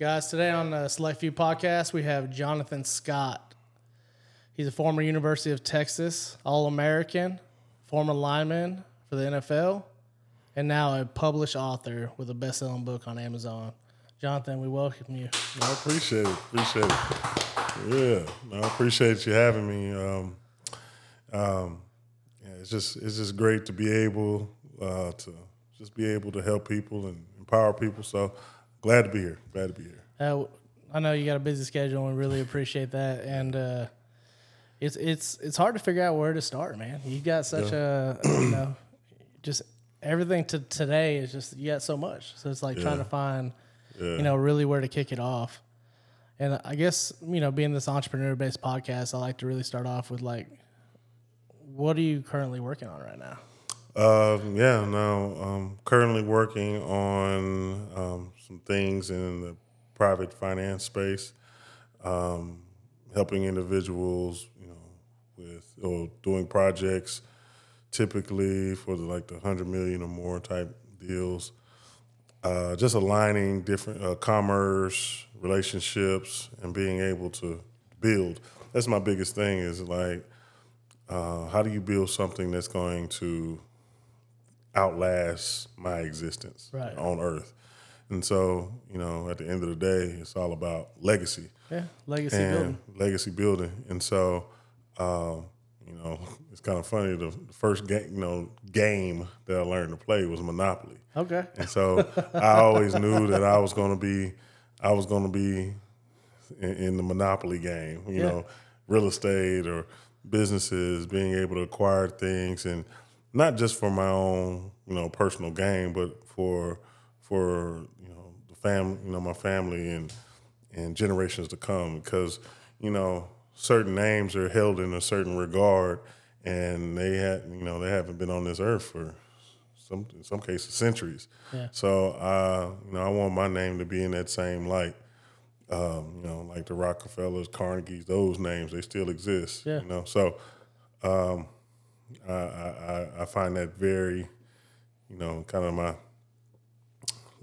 Guys, today on the Select Few podcast, we have Jonathan Scott. He's a former University of Texas All American, former lineman for the NFL, and now a published author with a best selling book on Amazon. Jonathan, we welcome you. I appreciate it. Appreciate it. Yeah, I appreciate you having me. Um, um, yeah, it's just it's just great to be able uh, to just be able to help people and empower people. So glad to be here. Glad to be here. Uh, I know you got a busy schedule, and we really appreciate that. And uh, it's it's it's hard to figure out where to start, man. You got such a you know, just everything to today is just you got so much. So it's like trying to find Yeah. you know really where to kick it off. And I guess you know being this entrepreneur based podcast, I like to really start off with like, what are you currently working on right now? Um, yeah, no, I'm currently working on um, some things in the private finance space, um, helping individuals, you know, with or doing projects, typically for the, like the hundred million or more type deals. Uh, just aligning different uh, commerce relationships and being able to build. That's my biggest thing. Is like, uh, how do you build something that's going to outlast my existence Right. on Earth. And so, you know, at the end of the day, it's all about legacy Yeah, legacy building. legacy building. And so, um, you know, it's kind of funny. The the first game, you know, game that I learned to play was Monopoly. Okay, And so I always knew that I was going to be, I was going to be in, in the monopoly game. You Yeah. know, real estate or businesses, being able to acquire things, and not just for my own, you know, personal gain, but for for you know the family, you know, my family and and generations to come. Because you know, certain names are held in a certain regard, and they had, you know, they haven't been on this earth for some in some cases centuries. Yeah. So uh, you know, I want my name to be in that same light. Um, you know, like the Rockefellers, Carnegies, those names they still exist. Yeah. You know, so um, I, I I- I find that very, you know, kind of my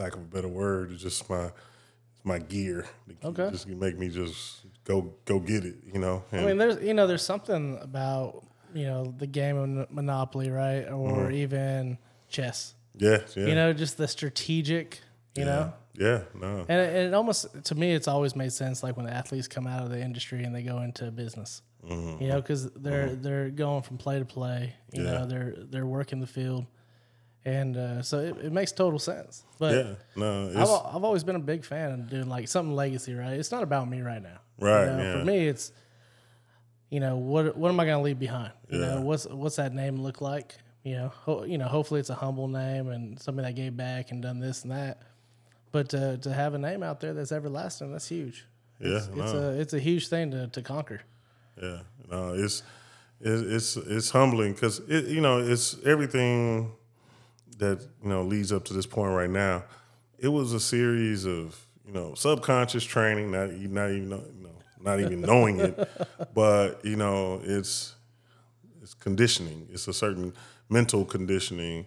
lack of a better word, it's just my it's my gear. Okay. Just make me just go go get it. You know. I mean, there's you know there's something about you know the game of Monopoly, right, or Mm-hmm. even chess. yeah. Yeah. You know, just the strategic. You know, Yeah. No. and it, it almost to me it's always made sense like when the athletes come out of the industry and they go into business. Mm-hmm. You know, because they're they're going from play to play. You Yeah. know, they're they're working the field, and uh, so it, it makes total sense. But Yeah. No. I've, I've always been a big fan of doing like something legacy, right? It's not about me right now. You Right, know, yeah. For me, it's you know what what am I going to leave behind? You Yeah. know what's what's that name look like? You know, ho- you know. Hopefully, it's a humble name and somebody that gave back and done this and that. But to to have a name out there that's everlasting, that's huge. yeah. It's, no. it's a it's a huge thing to, to conquer. Yeah, no, it's it's it's, it's humbling because it you know it's everything that you know leads up to this point right now. It was a series of you know subconscious training, not not even you know, not even knowing it, but you know it's it's conditioning. It's a certain mental conditioning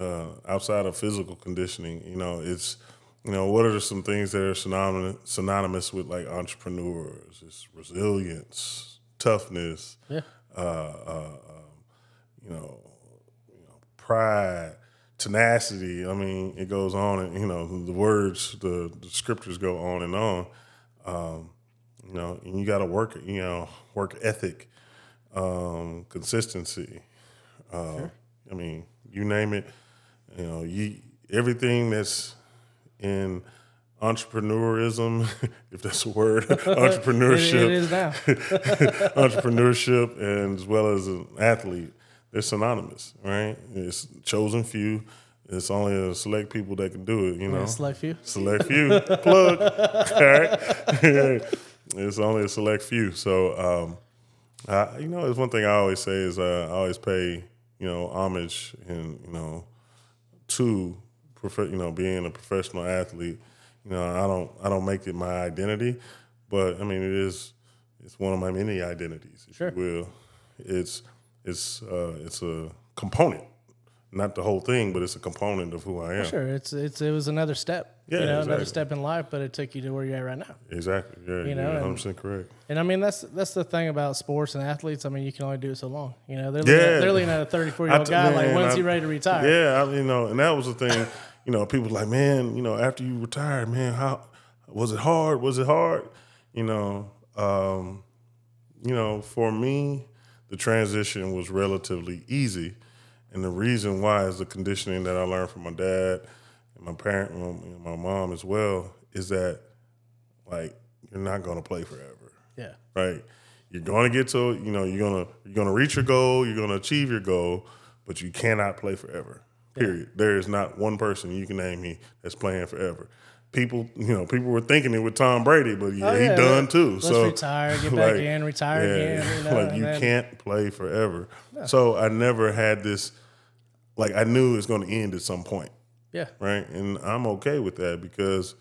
uh, outside of physical conditioning. You know, it's you know what are some things that are synonymous synonymous with like entrepreneurs? It's resilience, toughness, Yeah. uh, uh, um, you know, you know, pride, tenacity. I mean, it goes on, and you know, the words, the, the scriptures go on and on. Um, you know, and you got to work, you know, work ethic, um, consistency. Uh, I mean, you name it. You know, you everything that's in entrepreneurism, if that's a word, It, entrepreneurship it is now. entrepreneurship and as well as an athlete, they're synonymous, right? It's chosen few. It's only a select people that can do it, you know. Select few. Select few. Plug. All right. it's only a select few. So, um, I, you know, it's one thing I always say is uh, I always pay, you know, homage and, you know, to, prof- you know, being a professional athlete. You know, I don't, I don't make it my identity, but I mean, it is, it's one of my many identities, if Sure. you will. It's, it's, uh, it's a component, not the whole thing, but it's a component of who I am. Sure, it's it's it was another step. Yeah, you know, exactly. another step in life, but it took you to where you're at right now. Exactly. Yeah, You know, and- 100 percent correct. And I mean, that's that's the thing about sports and athletes. I mean, you can only do it so long. You know, they're Yeah. looking at, they're looking at a 34 year old guy like, man, when's he ready to retire? Yeah, I, you know, and that was the thing. You know, people like, man, you know, after you retired, man, how was it hard? Was it hard? You know, um, you know, for me, the transition was relatively easy, and the reason why is the conditioning that I learned from my dad and my parent, and my mom as well, is that like you're not going to play forever Yeah. right? You're going to get to, you know, you're going to you're going to reach your goal, you're going to achieve your goal, but you cannot play forever. Period. There is not one person you can name me that's playing forever. People, you know, people were thinking it with Tom Brady, but yeah, Oh, he done too. let's so retire, get back like, in, retire yeah, again. You know, like you then- can't play forever. So I never had this. Like I knew it was going to end at some point Yeah. right? And I'm okay with that because,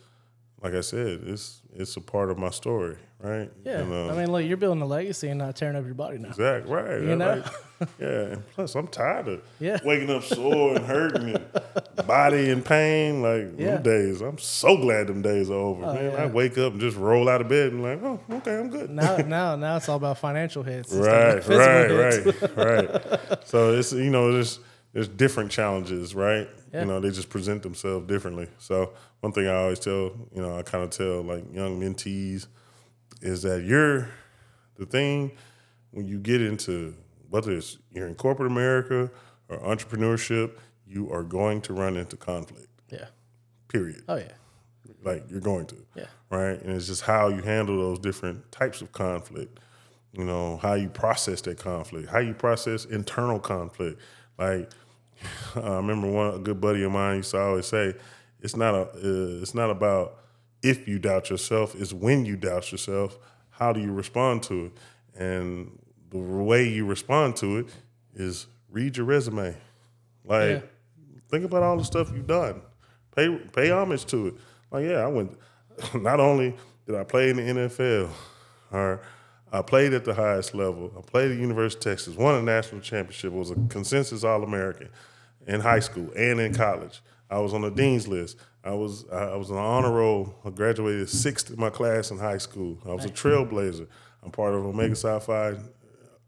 like I said, it's it's a part of my story, right? Yeah. And, uh, I mean, look, you're building a legacy and not tearing up your body now. exact right. You know? right. yeah. And plus, I'm tired of Yeah. waking up sore and hurting and body in pain. Like Yeah. Oh, them days, I'm so glad them days are over, man. yeah. I wake up and just roll out of bed and like, oh, okay, I'm good. Now, now, now it's all about financial hits. of Right, hits. right, right, right. So it's you know there's there's different challenges, right? Yeah. You know they just present themselves differently. So one thing I always tell you know I kind of tell like young mentees is that you're the thing when you get into whether it's you're in corporate America or entrepreneurship, you are going to run into conflict. Yeah. Period. Oh yeah. Like you're going to Yeah. right? And it's just how you handle those different types of conflict. You know, how you process that conflict, how you process internal conflict. Like, I remember one a good buddy of mine used to always say, "It's not a, uh, it's not about if you doubt yourself, it's when you doubt yourself. How do you respond to it? And the way you respond to it is read your resume. Like, Yeah. think about all the stuff you've done. Pay pay homage to it. Like, yeah, I went. Not only did I play in the NFL, or I played at the highest level. I played at the University of Texas, won a national championship. Was a consensus All American in high school and in college. I was on the dean's list. I was I was on the honor roll. I graduated sixth in my class in high school. I was a trailblazer. I'm part of Omega Psi Phi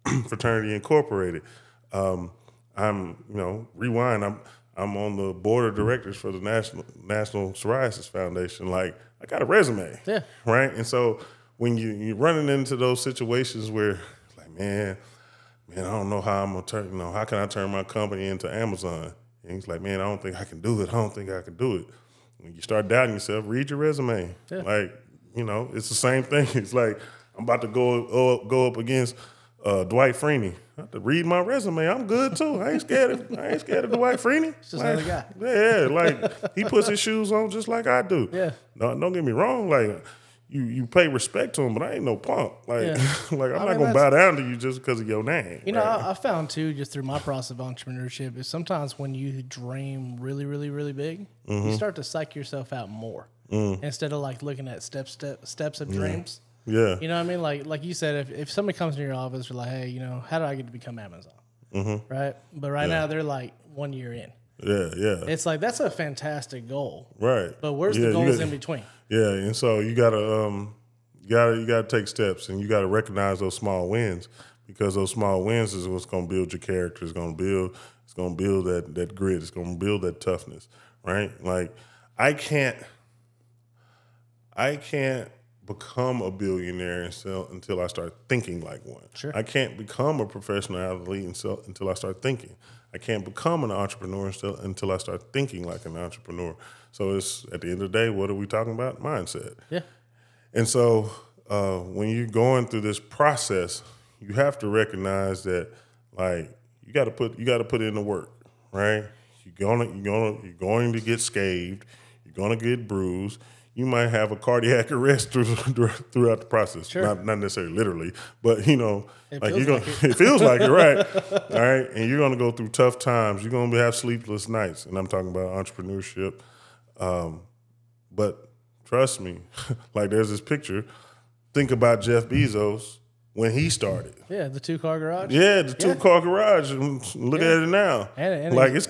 Fraternity Incorporated. Um, I'm, you know, rewind. I'm I'm on the board of directors for the National National Psoriasis Foundation. Like, I got a resume. Yeah. Right. And so when you you're running into those situations where, like, man, man, I don't know how I'm gonna turn. You know, how can I turn my company into Amazon? And he's like, man, I don't think I can do it. I don't think I can do it. When you start doubting yourself, read your resume. Yeah. Like, you know, it's the same thing. It's like I'm about to go go, go up against uh, Dwight Freeney. I have to read my resume. I'm good too. I ain't scared of I ain't scared of Dwight Freeney. just another guy. Yeah, like he puts his shoes on just like I do. Yeah. No, don't get me wrong. Like you, you pay respect to him, but I ain't no punk. Like, Yeah. like I'm I not mean, gonna bow down to you just because of your name. You know. I, I found too, just through my process of entrepreneurship, is sometimes when you dream really, really, really big, Mm-hmm. you start to psych yourself out more Mm. instead of like looking at step, step, steps of dreams. yeah, You know what I mean? Like, like you said, if, if somebody comes in your office, you're like, hey, you know, how do I get to become Amazon? Mm-hmm. Right. But right now they're like one year in. Yeah, yeah. It's like that's a fantastic goal, right. but where's Yeah, the goals got- in between? Yeah, and so you gotta um, you gotta you gotta take steps, and you gotta recognize those small wins because those small wins is what's gonna build your character. It's gonna build it's gonna build that that grit. It's gonna build that toughness, right? Like I can't I can't become a billionaire until until I start thinking like one. Sure. I can't become a professional athlete until until I start thinking. I can't become an entrepreneur until until I start thinking like an entrepreneur. So it's at the end of the day, what are we talking about? Mindset. Yeah. And so uh, when you're going through this process, you have to recognize that like you got to put you got to put in the work, right? You're gonna you're gonna you're going to get scathed. You're gonna get bruised. You might have a cardiac arrest through, throughout the process. Sure. Not not necessarily literally, but you know, It like you're gonna like it feels like it, right? All right, and you're gonna go through tough times. You're gonna have sleepless nights, and I'm talking about entrepreneurship. Um, but trust me, like there's this picture. Think about Jeff Bezos when he started. Yeah. The two car garage. Yeah, the two car garage. Look at it now. And- and like it's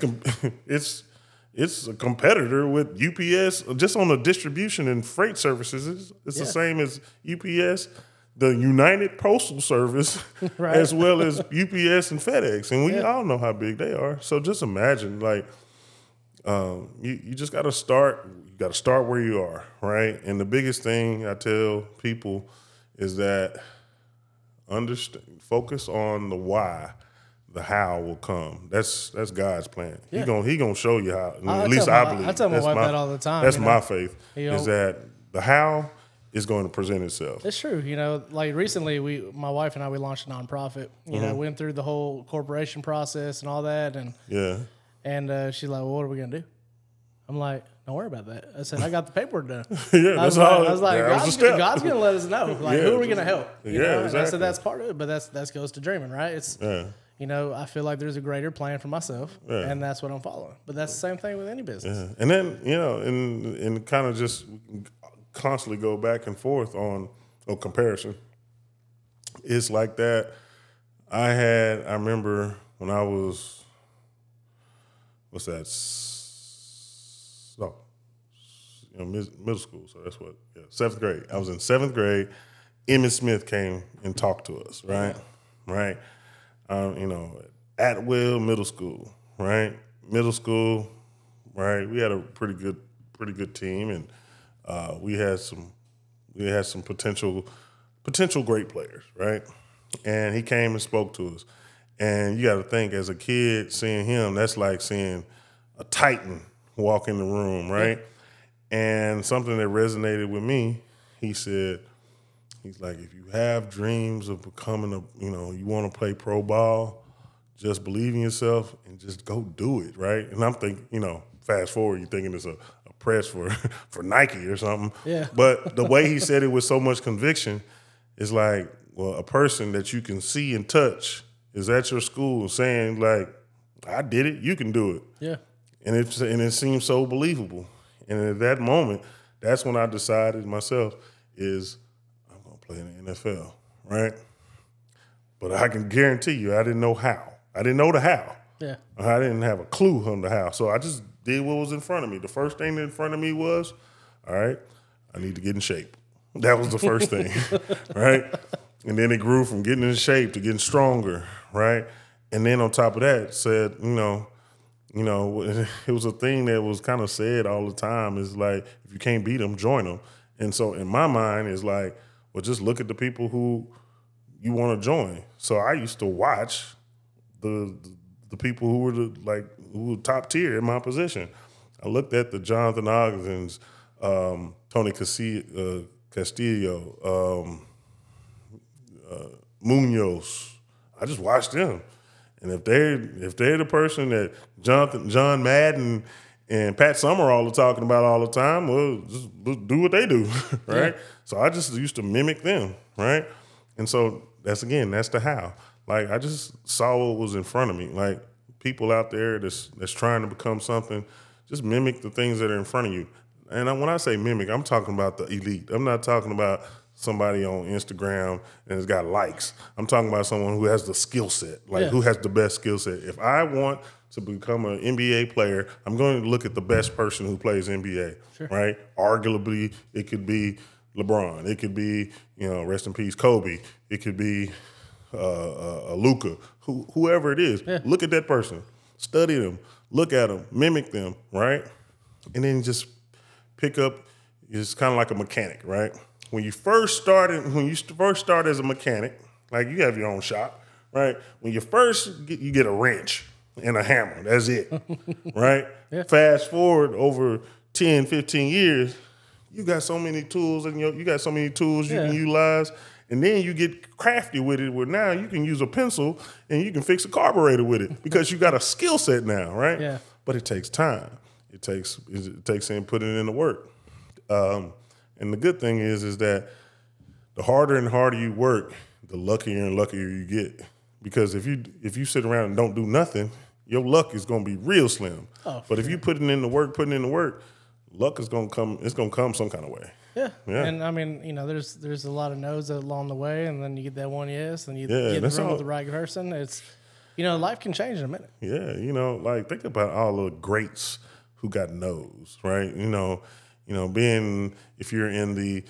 it's it's a competitor with UPS just on the distribution and freight services. It's, it's the same as UPS, the United Postal Service, Right. as well as UPS and FedEx, and we Yeah. all know how big they are. So just imagine, like, um, you you just got to start. You got to start where you are, right? And the biggest thing I tell people is that understand, focus on the why. The how will come. That's that's God's plan. Yeah. He gonna he gonna show you how. I At least tell I believe. I tell my That's wife that all the time, That's you my faith. You is that the how is going to present itself. It's true. You know, like recently, we, my wife and I, we launched a nonprofit. You Mm-hmm. know, went through the whole corporation process and all that, and Yeah. and uh, she's like, "Well, what are we gonna do?" I'm like, "Don't worry about that." I said, "I got the paperwork done." yeah. I was That's like, all. I was like God's, step. God's gonna let us know. Like, Yeah, who are we gonna help? You yeah, know? And I said that's part of it, but that's that goes to dreaming, right? It's yeah. You know, I feel like there's a greater plan for myself, Yeah. and that's what I'm following. But that's the same thing with any business. Yeah. And then, you know, and and kind of just constantly go back and forth on on comparison. It's like that. I had I remember when I was what's that? No. You know, middle school, so that's what yeah, seventh grade. I was in seventh grade. Emmitt Smith came and talked to us, right? Right. Um, you know, at Will Middle School, right? Middle school, right? We had a pretty good, pretty good team, and uh, we had some, we had some potential, potential great players, right? And he came and spoke to us, and you got to think as a kid seeing him, that's like seeing a titan walk in the room, right? And something that resonated with me, he said, he's like, if you have dreams of becoming a, you know, you want to play pro ball, just believe in yourself and just go do it, right? And I'm thinking, you know, fast forward, you're thinking it's a, a press for for Nike or something. Yeah. But the way he said it with so much conviction is like, well, a person that you can see and touch is at your school saying like, I did it, you can do it Yeah, and it and it seemed so believable. And at that moment, that's when I decided myself is play in the NFL, right? But I can guarantee you, I didn't know how. I didn't know the how. yeah, I didn't have a clue on the how. So I just did what was in front of me. The first thing in front of me was, all right, I need to get in shape. That was the first thing, right? And then it grew from getting in shape to getting stronger, right? And then on top of that, said, you know, you know, it was a thing that was kind of said all the time. Is like, if you can't beat them, join them. And so in my mind, is like, well, just look at the people who you want to join. So I used to watch the the people who were the like who were top tier in my position. I looked at the Jonathan Ogdens, um, Tony Castillo, uh, Castillo um, uh, Munoz. I just watched them, and if they're if they're the person that Jonathan John Madden and Pat Summerall are talking about all the time, well, just, just do what they do, right? So I just used to mimic them, right? And so that's again, that's the how. Like I just saw what was in front of me. Like people out there that's that's trying to become something, just mimic the things that are in front of you. And I, when I say mimic, I'm talking about the elite. I'm not talking about somebody on Instagram and has got likes. I'm talking about someone who has the skill set, like Yeah. who has the best skill set. If I want to become an NBA player, I'm going to look at the best person who plays NBA, right? Arguably, it could be LeBron. It could be, you know, rest in peace, Kobe. It could be uh, uh, uh, Luka, who, whoever it is. Look at that person, study them, look at them, mimic them, right? And then just pick up. It's kind of like a mechanic, right? When you first started, when you first start as a mechanic, like you have your own shop, right? When you first get, you get a wrench and a hammer. That's it, right? Fast forward over 10, 15 years, you got so many tools and you got so many tools you can utilize. And then you get crafty with it where now you can use a pencil and you can fix a carburetor with it because you got a skill set now, right? Yeah. But it takes time. It takes it takes in putting in the work. Um, and the good thing is is that the harder and harder you work, the luckier and luckier you get. Because if you if you sit around and don't do nothing, your luck is gonna be real slim. Oh, but if you putting in the work, putting in the work, luck is gonna come. It's gonna come some kind of way. yeah, Yeah. And I mean, you know, there's there's a lot of no's along the way, and then you get that one yes, and you Yeah, get in the room all- with the right person. It's you know, life can change in a minute. Yeah, you know, like think about all the greats who got no's, right? You know, you know, being if you're in the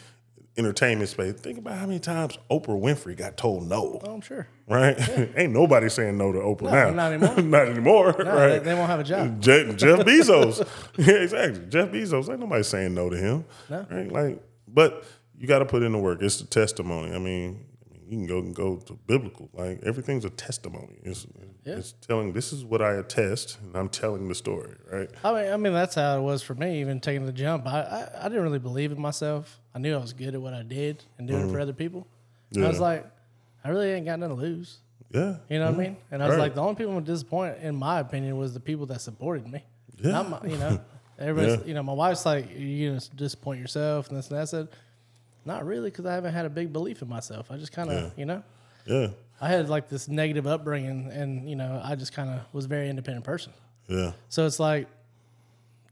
entertainment space, think about how many times Oprah Winfrey got told no, Oh, I'm sure. right? Ain't nobody saying no to Oprah now. not anymore. not anymore, No, right? they, they won't have a job. Je- Jeff Bezos. yeah, exactly. Jeff Bezos. Ain't nobody saying no to him. No. Right? Like, but you got to put in the work. It's the testimony. I mean, you can go and go to biblical. Like everything's a testimony. It's, Yeah. it's telling this is what I attest, and I'm telling the story. Right? I mean, I mean that's how it was for me. Even taking the jump, I, I, I didn't really believe in myself. I knew I was good at what I did and doing it for other people. I was Mm-hmm. Like, I really ain't got nothing to lose. Yeah. You know what I mean? And I was Right. like, the only people who disappointed, in my opinion, was the people that supported me. Yeah. Not my, you know, everybody's, Yeah. you know, my wife's like, you're gonna disappoint yourself and this and that. I said, not really, because I haven't had a big belief in myself. I just kind of, Yeah. you know, Yeah. I had like this negative upbringing, and you know, I just kind of was a very independent person. Yeah. So it's like,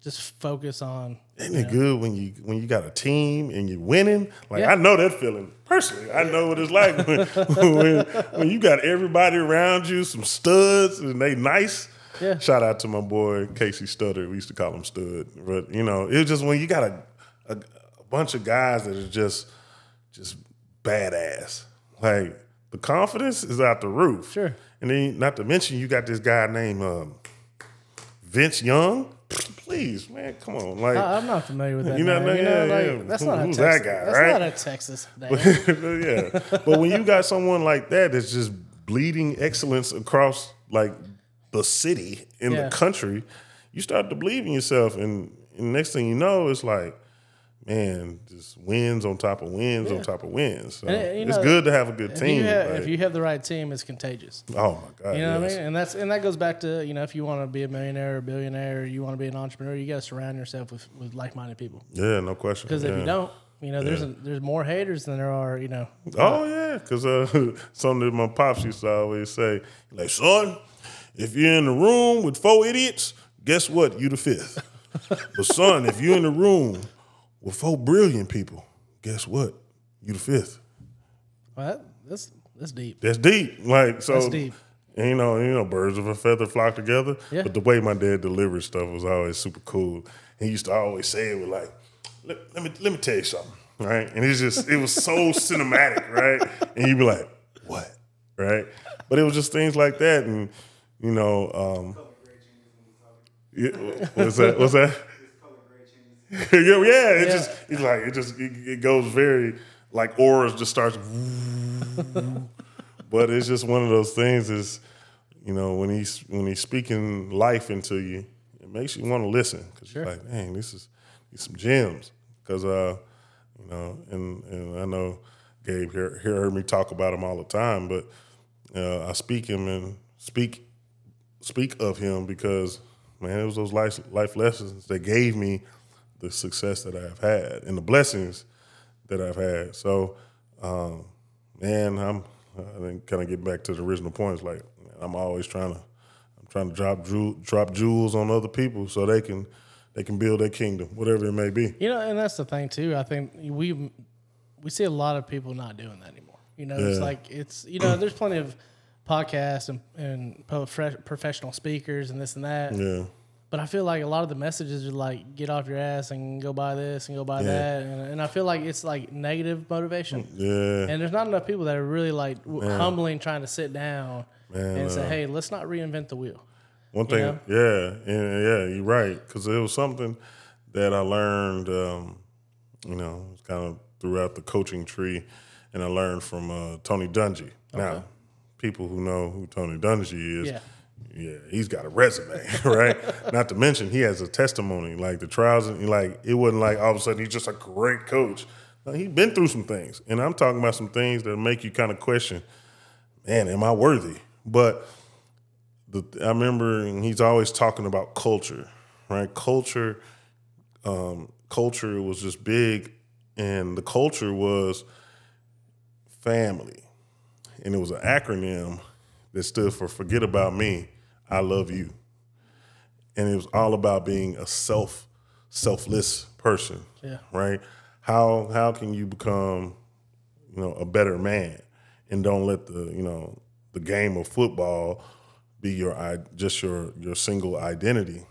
just focus on. Isn't it good when you when you got a team and you're winning? Like Yeah. I know that feeling personally. I know what it's like when, when, when you got everybody around you, some studs, and they nice. Yeah. Shout out to my boy Kasey Studdard. We used to call him Stud, but you know, it's just when you got a, a bunch of guys that are just just badass. Like the confidence is out the roof. Sure. And then, not to mention, you got this guy named um, Vince Young. Please, man, come on, like. I, I'm not familiar with that. You know name, you know, Yeah, like, yeah. That's Who- not a who's Texas, that guy, That's right? not a Texas name. yeah. But when you got someone like that that's just bleeding excellence across like the city in Yeah. the country, you start to believe in yourself. And, and next thing you know, it's like, man, just wins on top of wins on top of wins. So And, uh, you it's good to have a good If team. you, have, if you have the right team, it's contagious. oh my God. You know what I mean? And that's and that goes back to you know if you want to be a millionaire or a billionaire, or you want to be an entrepreneur, you got to surround yourself with, with like minded people. Yeah, no question. Because if you don't, you know, there's a, there's more haters than there are. You know, Oh yeah, because uh, something that my pops used to always say, like, son, if you're in the room with four idiots, guess what? You the fifth. but son, if you're in the room with four brilliant people, guess what? You the fifth. well, that, that's that's deep. That's deep. Like so. That's deep. And, you know, you know, birds of a feather flock together. Yeah. But the way my dad delivered stuff was always super cool. He used to always say it with like, let, let me let me tell you something, right? And it's just it was so cinematic, right? And you'd be like, what, right? But it was just things like that, and you know, um, yeah, what's that? What's that? yeah, yeah. It Yeah. just it's like it just it, it goes very like auras just starts but it's just one of those things is you know when he's when he's speaking life into you it makes you want to listen because you're like dang this is these some gems because uh you know and and i know gabe here, here heard me talk about him all the time but uh, i speak him and speak speak of him because man it was those life life lessons that gave me the success that i've had and the blessings that i've had so um, man, I'm I think kind of get back to the original points. Like I'm always trying to I'm trying to drop jewel, drop jewels on other people so they can they can build their kingdom, whatever it may be. You know, and that's the thing too. I think we we see a lot of people not doing that anymore. You know, it's like it's you know, there's plenty of podcasts and and professional speakers and this and that. Yeah, But I feel like a lot of the messages are like, get off your ass and go buy this and go buy Yeah. that. And, and I feel like it's like negative motivation. yeah, And there's not enough people that are really like w humbling trying to sit down Man, and say, uh, hey, let's not reinvent the wheel. One thing, know? yeah, and yeah, you're right. Because it was something that I learned, um, you know, kind of throughout the coaching tree, and I learned from uh, Tony Dungy. Now, people who know who Tony Dungy is, Yeah. Yeah, he's got a resume, right? Not to mention he has a testimony. Like the trials, and like it wasn't like all of a sudden he's just a great coach. No, he's been through some things, and I'm talking about some things that make you kind of question, man, am I worthy? But the, I remember he's always talking about culture, right? Culture, um, culture was just big, and the culture was family, and it was an acronym that stood for "Forget about me, I love you," and it was all about being a self, selfless person, Yeah. right? How how can you become, you know, a better man, and don't let the you know the game of football be your just your your single identity,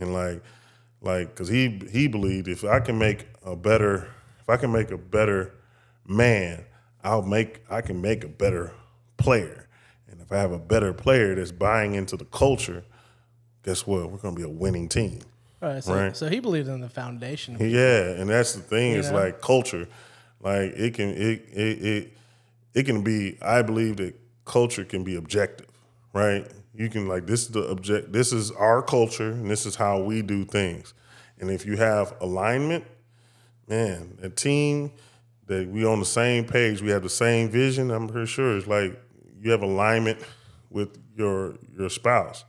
and like like because he he believed if I can make a better if I can make a better man, I'll make I can make a better player. If I have a better player that's buying into the culture, guess what? We're going to be a winning team. Right. So, Right. so he believed in the foundation. Yeah, and that's the thing. It's know? like culture. Like it can it it it it can be. I believe that culture can be objective, right? You can like this is the object. This is our culture, and this is how we do things. And if you have alignment, man, a team that we on the same page, we have the same vision. I'm pretty sure it's like you have alignment with your your spouse.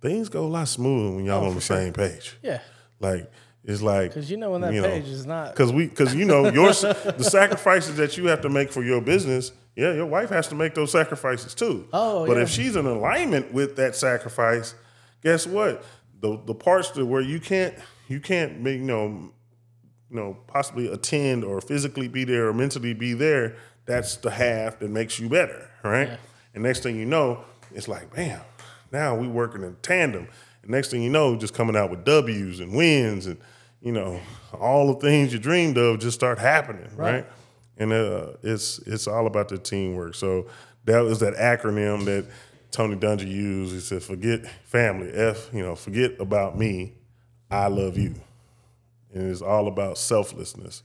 Things go a lot smoother when y'all oh, on the same page. Yeah. Like it's like Because you know when that you know, page is not. because we because you know your the sacrifices that you have to make for your business. Yeah, your wife has to make those sacrifices too. Oh, but yeah. if she's in alignment with that sacrifice, guess what? The the parts that where you can't you can't make you know you know possibly attend or physically be there or mentally be there. That's the half that makes you better, right? Yeah. And next thing you know, it's like, bam, now we working in tandem. And next thing you know, just coming out with W's and wins and, you know, all the things you dreamed of just start happening, right? And uh, it's it's all about the teamwork. So that was that acronym that Tony Dungy used. He said, forget family, F, you know, forget about me, I love you. And it's all about selflessness.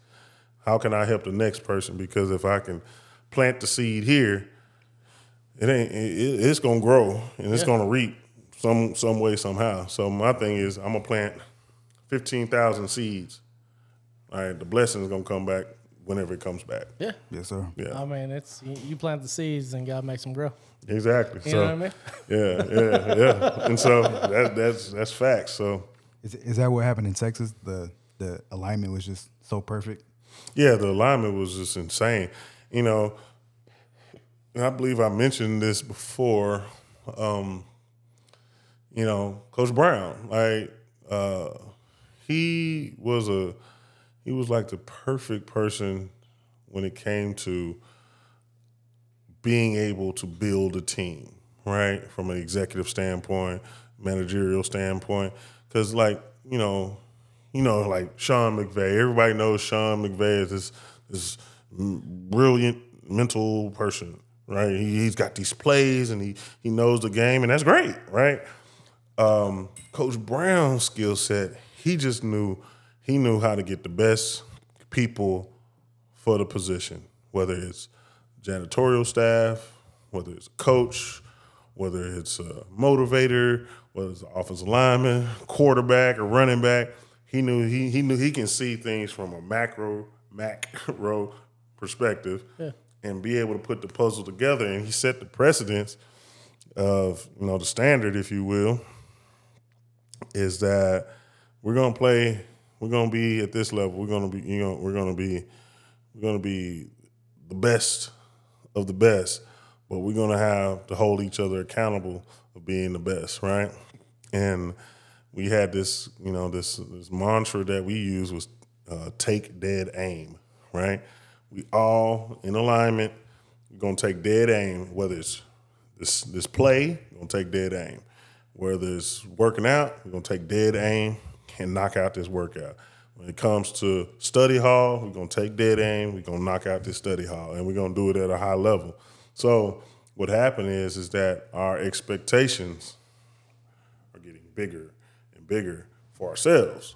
How can I help the next person? Because if I can plant the seed here, it ain't it, it's gonna grow and it's Yeah. gonna reap some some way somehow. So my thing is I'm gonna plant fifteen thousand seeds. All right, the blessing is gonna come back whenever it comes back. yeah. Yes, sir. Yeah, I mean, it's you, you plant the seeds and God makes them grow. exactly. You so know what I mean? yeah, yeah, yeah. And so that that's that's facts. So Is, is that what happened in Texas? The the alignment was just so perfect. Yeah, the alignment was just insane. You know, and I believe I mentioned this before. Um, you know, Coach Brown, like uh, he was a he was like the perfect person when it came to being able to build a team, right? From an executive standpoint, managerial standpoint, because like you know, you know, like Sean McVay. Everybody knows Sean McVay is this this brilliant mental person, right? He, he's got these plays and he he knows the game, and that's great, right? Um, Coach Brown's skill set, he just knew he knew how to get the best people for the position, whether it's janitorial staff, whether it's a coach, whether it's a motivator, whether it's an offensive lineman, quarterback, or running back. He knew he he knew he can see things from a macro macro perspective and be able to put the puzzle together. And he set the precedence of you know the standard, if you will, is that we're gonna play. We're gonna be at this level. We're gonna be you know we're gonna be we're gonna be the best of the best, but we're gonna have to hold each other accountable of being the best, right? And we had this, you know, this this mantra that we use was uh, take dead aim, right? We all in alignment. We're gonna take dead aim, whether it's this this play, we're gonna take dead aim. Whether it's working out, we're gonna take dead aim and knock out this workout. When it comes to study hall, we're gonna take dead aim, we're gonna knock out this study hall, and we're gonna do it at a high level. So what happened is is that our expectations are getting bigger and bigger for ourselves.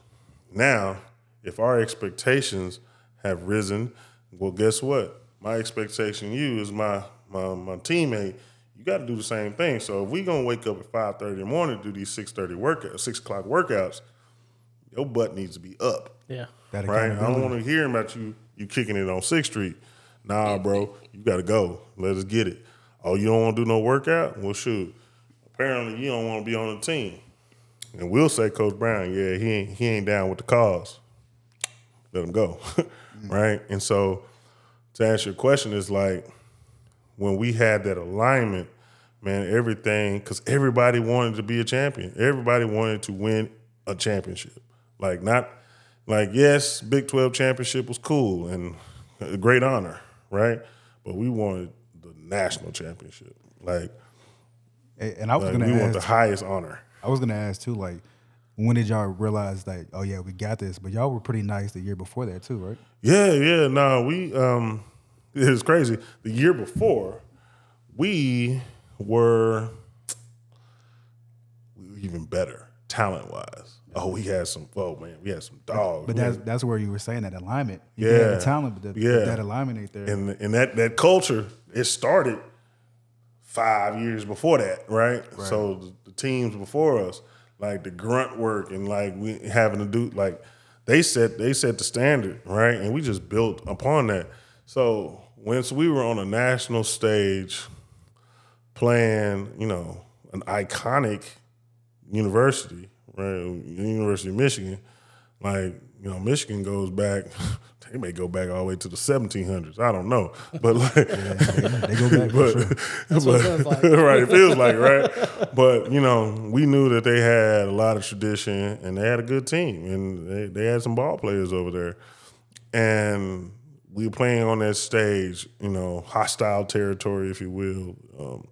Now, if our expectations have risen, well, guess what? My expectation you is my my, my teammate. You got to do the same thing. So if we gonna wake up at five thirty in the morning to do these six thirty workouts, uh, six o'clock workouts, your butt needs to be up, Yeah. That right? I don't want to hear about you you kicking it on Sixth Street. Nah, bro, you got to go. Let us get it. Oh, you don't want to do no workout? Well, shoot. Apparently, you don't want to be on the team. And we'll say, Coach Brown, yeah, he ain't he ain't down with the cause. Let him go, Mm. right? And so, to answer your question, is like when we had that alignment, man, everything because everybody wanted to be a champion. Everybody wanted to win a championship. Like not like yes, Big Twelve championship was cool and a great honor, right? But we wanted the national championship. Like, And I was like gonna we ask, want the highest honor. I was gonna ask too, like, when did y'all realize that? Oh yeah, we got this. But y'all were pretty nice the year before that too, right? Yeah, yeah. No, we um it was crazy. The year before, we were we were even better talent wise. Oh, we had some oh man, we had some dogs. But that's that's where you were saying that alignment. You Yeah. the talent, but the, Yeah. that alignment ain't there. and and that that culture it started five years before that, right? So the, the teams before us, like the grunt work and like we having to do like they set they set the standard, right? And we just built upon that. So once we were on a national stage playing, you know, an iconic university, right? University of Michigan, like, you know, Michigan goes back, they may go back all the way to the 1700s. I don't know. But like, they go back but, sure. That's what it like. right, it feels like, right? But, you know, we knew that they had a lot of tradition and they had a good team and they, they had some ball players over there. And we were playing on that stage, you know, hostile territory, if you will. Um,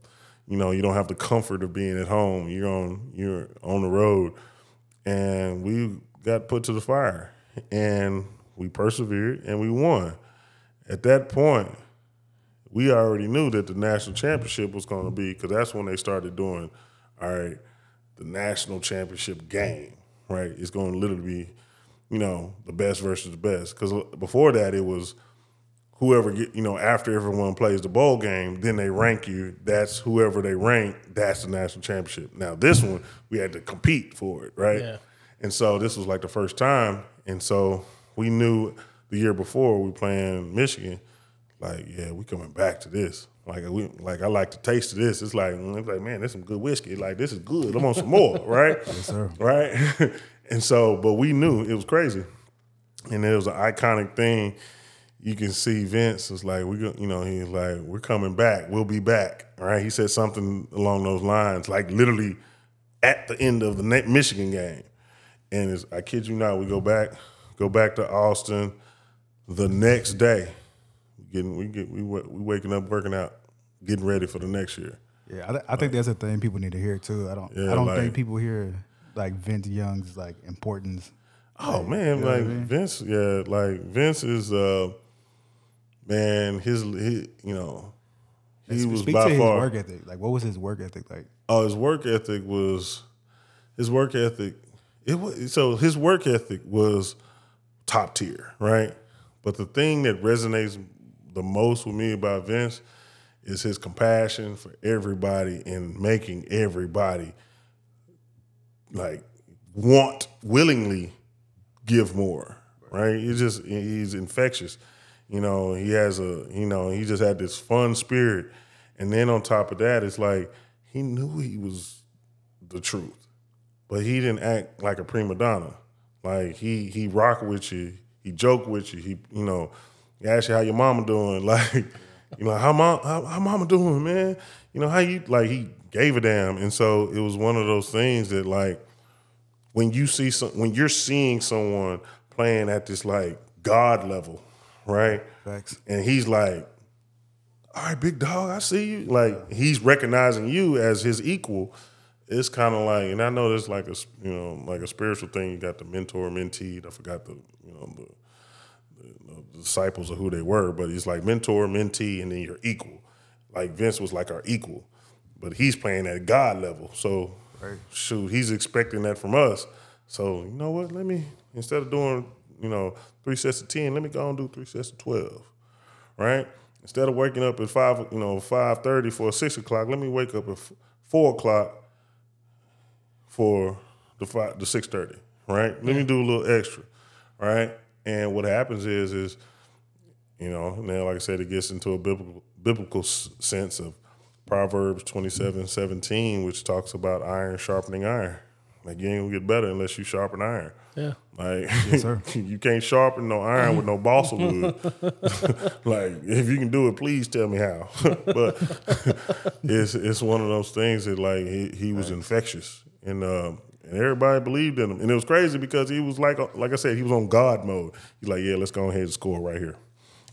you know, you don't have the comfort of being at home. You're on you're on the road. And we got put to the fire. And we persevered and we won. At that point, we already knew that the national championship was going to be because that's when they started doing, all right, the national championship game, right? It's going to literally be, you know, the best versus the best. Because uh, before that, it was whoever get, you know, after everyone plays the bowl game, then they rank you. That's whoever they rank. That's the national championship. Now this one, we had to compete for it, right? Yeah. And so this was like the first time, and so we knew the year before we playing Michigan, like yeah, we coming back to this. Like we like I like the taste of this. It's like mm, it's like man, this some good whiskey. Like this is good. I'm on some more, right? yes, sir. Right. and so, but we knew it was crazy, and it was an iconic thing. You can see Vince was like, we, go- you know, he's like, we're coming back. We'll be back. Right. He said something along those lines, like literally at the end of the Michigan game. And it's, I kid you not, we go back, go back to Austin the next day. Getting we get we we waking up, working out, getting ready for the next year. Yeah, I, th- I think that's a thing people need to hear too. I don't. Yeah, I don't like- think people hear like Vince Young's like importance. Oh man, know what I like mean? Vince, yeah, like Vince is uh man, his he, you know, he was Speak by to his far work ethic. Like, what was his work ethic like? Oh, his work ethic was his work ethic. It was so his work ethic was top tier, right? But the thing that resonates the most with me about Vince is his compassion for everybody and making everybody like want willingly give more, right? He's just he's infectious. You know, he has a you know, he just had this fun spirit. And then on top of that, it's like he knew he was the truth. But he didn't act like a prima donna. Like he he rock with you, he joke with you, he you know, he ask you how your mama doing, like you know, how mom how, how mama doing, man? You know, how you like he gave a damn. And so it was one of those things that like when you see some when you're seeing someone playing at this like God level, right? Facts. And he's like, all right, big dog, I see you. Like he's recognizing you as his equal. It's kind of like, and I know there's like a you know like a spiritual thing. You got the mentor, mentee. I forgot the you know the, the, the disciples of who they were, but he's like mentor, mentee, and then you're equal. Like Vince was like our equal, but he's playing at God level. So shoot, he's expecting that from us. So you know what? Let me instead of doing you know three sets of ten, let me go and do three sets of twelve right? Instead of waking up at five, you know, five thirty for six o'clock, let me wake up at four o'clock for the five, the six thirty, right? Let me do a little extra, right? And what happens is, is you know, now like I said, it gets into a biblical biblical sense of Proverbs 27, 17, which talks about iron sharpening iron. Like you ain't gonna get better unless you sharpen iron. Yeah. Like sir. you can't sharpen no iron with no balsa wood. like if you can do it, please tell me how. but it's it's one of those things that like he, he was infectious and um, and everybody believed in him. And it was crazy because he was like like I said, he was on God mode. He's like, yeah, let's go ahead and score right here.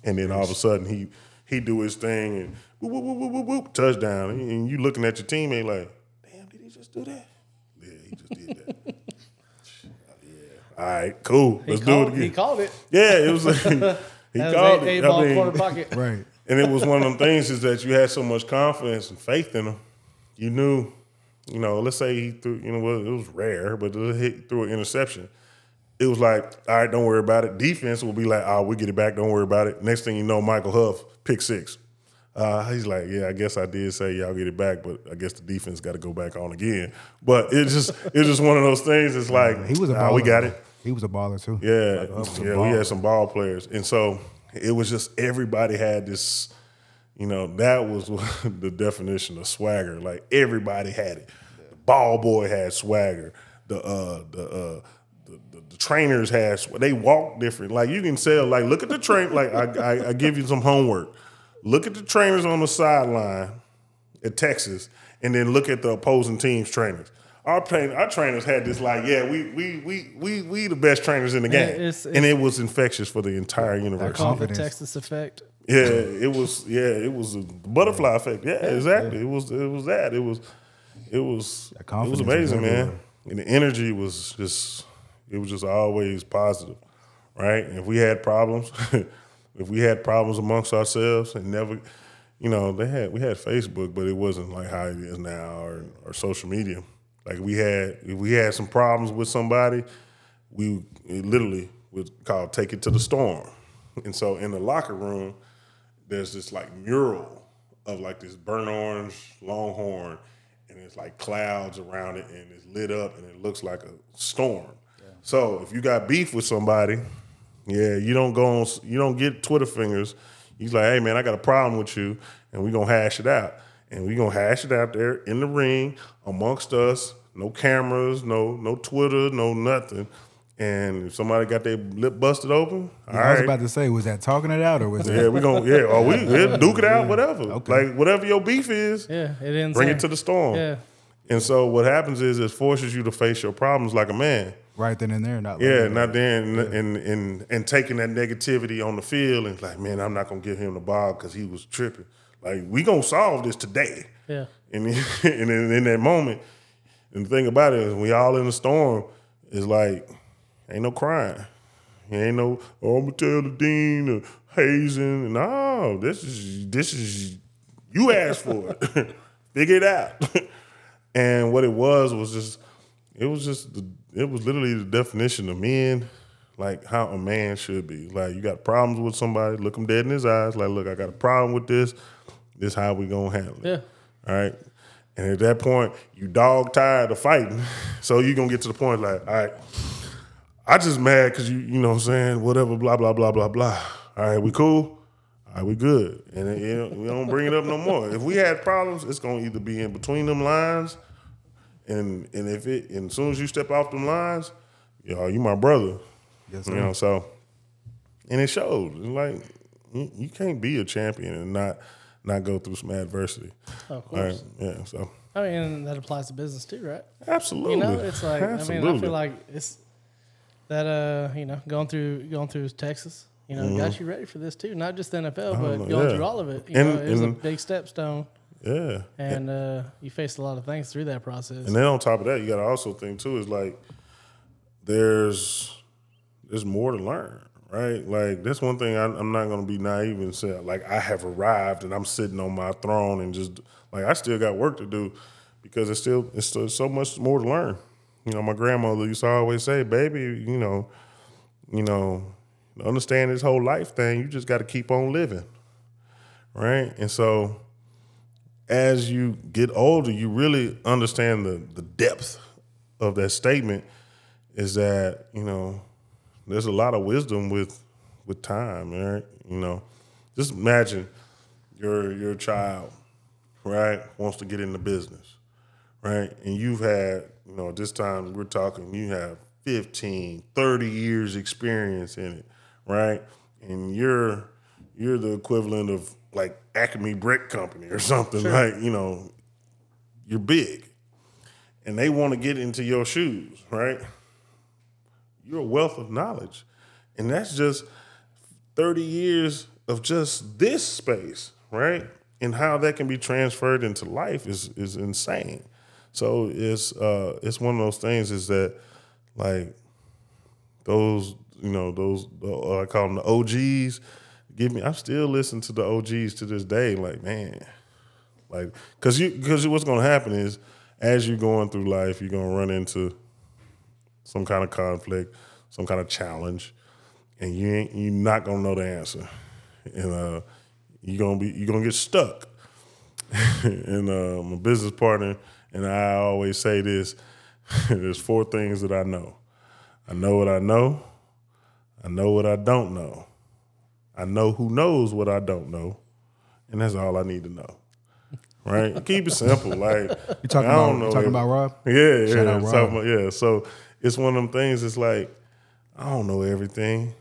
And then all of a sudden he he do his thing and whoop, whoop, whoop, whoop, whoop, whoop, touchdown. And you looking at your teammate like, damn, did he just do that? Yeah, he just did that. Yeah. All right, cool, let's called, do it again. He called it. Yeah, it was. he That called a, a it. ball I mean, corner pocket. Right. and it was one of them things is that you had so much confidence and faith in him. You knew, you know, let's say he threw, you know, well, it was rare, but it hit through an interception. It was like, all right, don't worry about it. Defense will be like, oh, we get it back, don't worry about it. Next thing you know, Michael Huff pick six. Uh, he's like, yeah, I guess I did say y'all get it back, but I guess the defense got to go back on again. But it's just, it's just one of those things. It's like, He was a baller. nah, we got it. He was a baller too. Yeah, Like, Huff was yeah, we had some ball players, and so it was just everybody had this. You know, that was the definition of swagger. Like everybody had it. The ball boy had swagger. The uh, the uh, the, the, the trainers had. sw- They walk different. Like you can tell. Like look at the train. Like I, I, I give you some homework. Look at the trainers on the sideline at Texas, and then look at the opposing team's trainers. Our train, our trainers had this like, yeah, we we we we we the best trainers in the game, it's- and it was infectious for the entire university. Called the Confidence. Texas effect. Yeah, it was. Yeah, it was a butterfly effect. Yeah, exactly. It was. It was that. It was. It was. It was amazing, man. And the energy was just. It was just always positive, right? And if we had problems, if we had problems amongst ourselves, and never, you know, they had we had Facebook, but it wasn't like how it is now or or social media. Like we had, if we had some problems with somebody, we it literally would called take it to the storm. And so in the locker room, there's this like mural of like this burnt orange longhorn, and it's like clouds around it, and it's lit up, and it looks like a storm. So if you got beef with somebody, yeah, you don't go on, you don't get Twitter fingers. He's like, hey man, I got a problem with you, and we're gonna hash it out, and we're gonna hash it out there in the ring amongst us. No cameras, no no Twitter, no nothing. And if somebody got their lip busted open, all I was right. about to say, was that talking it out or was it? Yeah, that we gonna yeah, or we yeah, duke it out, whatever. Okay. Like whatever your beef is, Yeah, it ends. bring there. it to the storm. Yeah. And so what happens is it forces you to face your problems like a man. right then and there? Not like Yeah, that. not then and, and and and taking that negativity on the field and like, man, I'm not gonna give him the ball because he was tripping. Like we gonna solve this today. Yeah. And then, and then in that moment, and the thing about it is, we all in the storm. Is like, ain't no crying. Ain't no, oh, I'm gonna tell the dean or hazing. No, this is this is you asked for it. Figure it out. and what it was was just, it was just, the, it was literally the definition of men, like how a man should be. Like you got problems with somebody, look them dead in his eyes. Like, look, I got a problem with this. This how we gonna handle it. Yeah. All right. And at that point, you dog tired of fighting. So you gonna get to the point like, all right, I just mad because you, you know what I'm saying, whatever, blah, blah, blah, blah, blah. All right, we cool? All right, we good. And you know, we don't bring it up no more. If we had problems, it's gonna either be in between them lines, and and if it and as soon as you step off them lines, yo, you my brother. Yes, You know, so and it shows. It's like you, you can't be a champion and not not go through some adversity. Of All right, course. yeah. So I mean, that applies to business too, right? absolutely, You know, it's like I mean, I feel like it's that uh, you know, going through going through Texas, you know, got you ready for this too. Not just the NFL, but Mm-hmm. know, going yeah. through all of it. You And- know, it was a and- big stepstone, yeah. and uh, you faced a lot of things through that process. And then on top of that, you got to also think too is like there's there's more to learn, right? Like that's one thing I, I'm not going to be naive and say like I have arrived and I'm sitting on my throne and just like I still got work to do because it's still it's still so much more to learn. You know, my grandmother used to always say, "Baby, you know, you know, understand this whole life thing, you just got to keep on living." Right? And so as you get older, you really understand the the depth of that statement is that, you know, there's a lot of wisdom with with time, right? You know, just imagine your your child, right, wants to get into business, right? And you've had, you know, at this time we're talking, you have 15, 30 years experience in it, right? And you're you're the equivalent of like Acme Brick Company or something, like. You know, you're big. And they want to get into your shoes, right? You're a wealth of knowledge. And that's just 30 years of just this space, right? And how that can be transferred into life is is insane. So it's uh it's one of those things is that like those you know those uh, I call them the OGs. Give me. I still listen to the OGs to this day. Like man, like because you because what's gonna happen is as you're going through life, you're gonna run into some kind of conflict, some kind of challenge, and you ain't you're not gonna know the answer, and uh, you're gonna be you're gonna get stuck. and uh, my business partner and I always say this: there's four things that I know. I know what I know. I know what I don't know. I know who knows what I don't know, and that's all I need to know. Right? Keep it simple. Like You talking I about don't know you talking about Rob? yeah, Shout yeah, out Rob. about- yeah. So it's one of them things. It's like I don't know everything,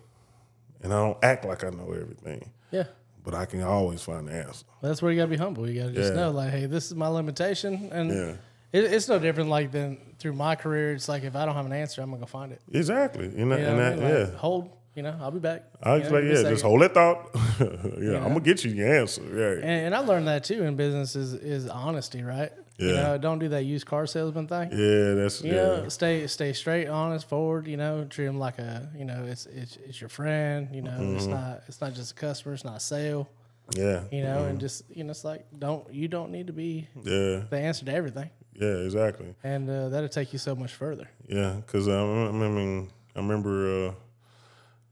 and I don't act like I know everything, Yeah. But I can always find the answer. That's where you gotta be humble. You gotta just Yeah. know, like, hey, this is my limitation, and Yeah. it, it's no different. Like than through my career, it's like if I don't have an answer, I'm gonna go find it. Exactly, and, that, You know and what I mean? Like, yeah. hold. You know, I'll be back. I was like, give me a yeah, just second. hold that thought. yeah, I'm gonna get you your answer. Yeah, And, and I learned that too in business is is honesty, right? You know, don't do that used car salesman thing. yeah, that's You yeah, know, stay stay straight, honest, forward. You know, treat them like a you know, it's it's it's your friend. You know, it's Mm-hmm. not it's not just a customer. It's not a sale. yeah, You know, and just you know, it's like don't you don't need to be yeah, the answer to everything, yeah, exactly. and uh, that'll take you so much further. Yeah, because I, I mean, I remember, uh,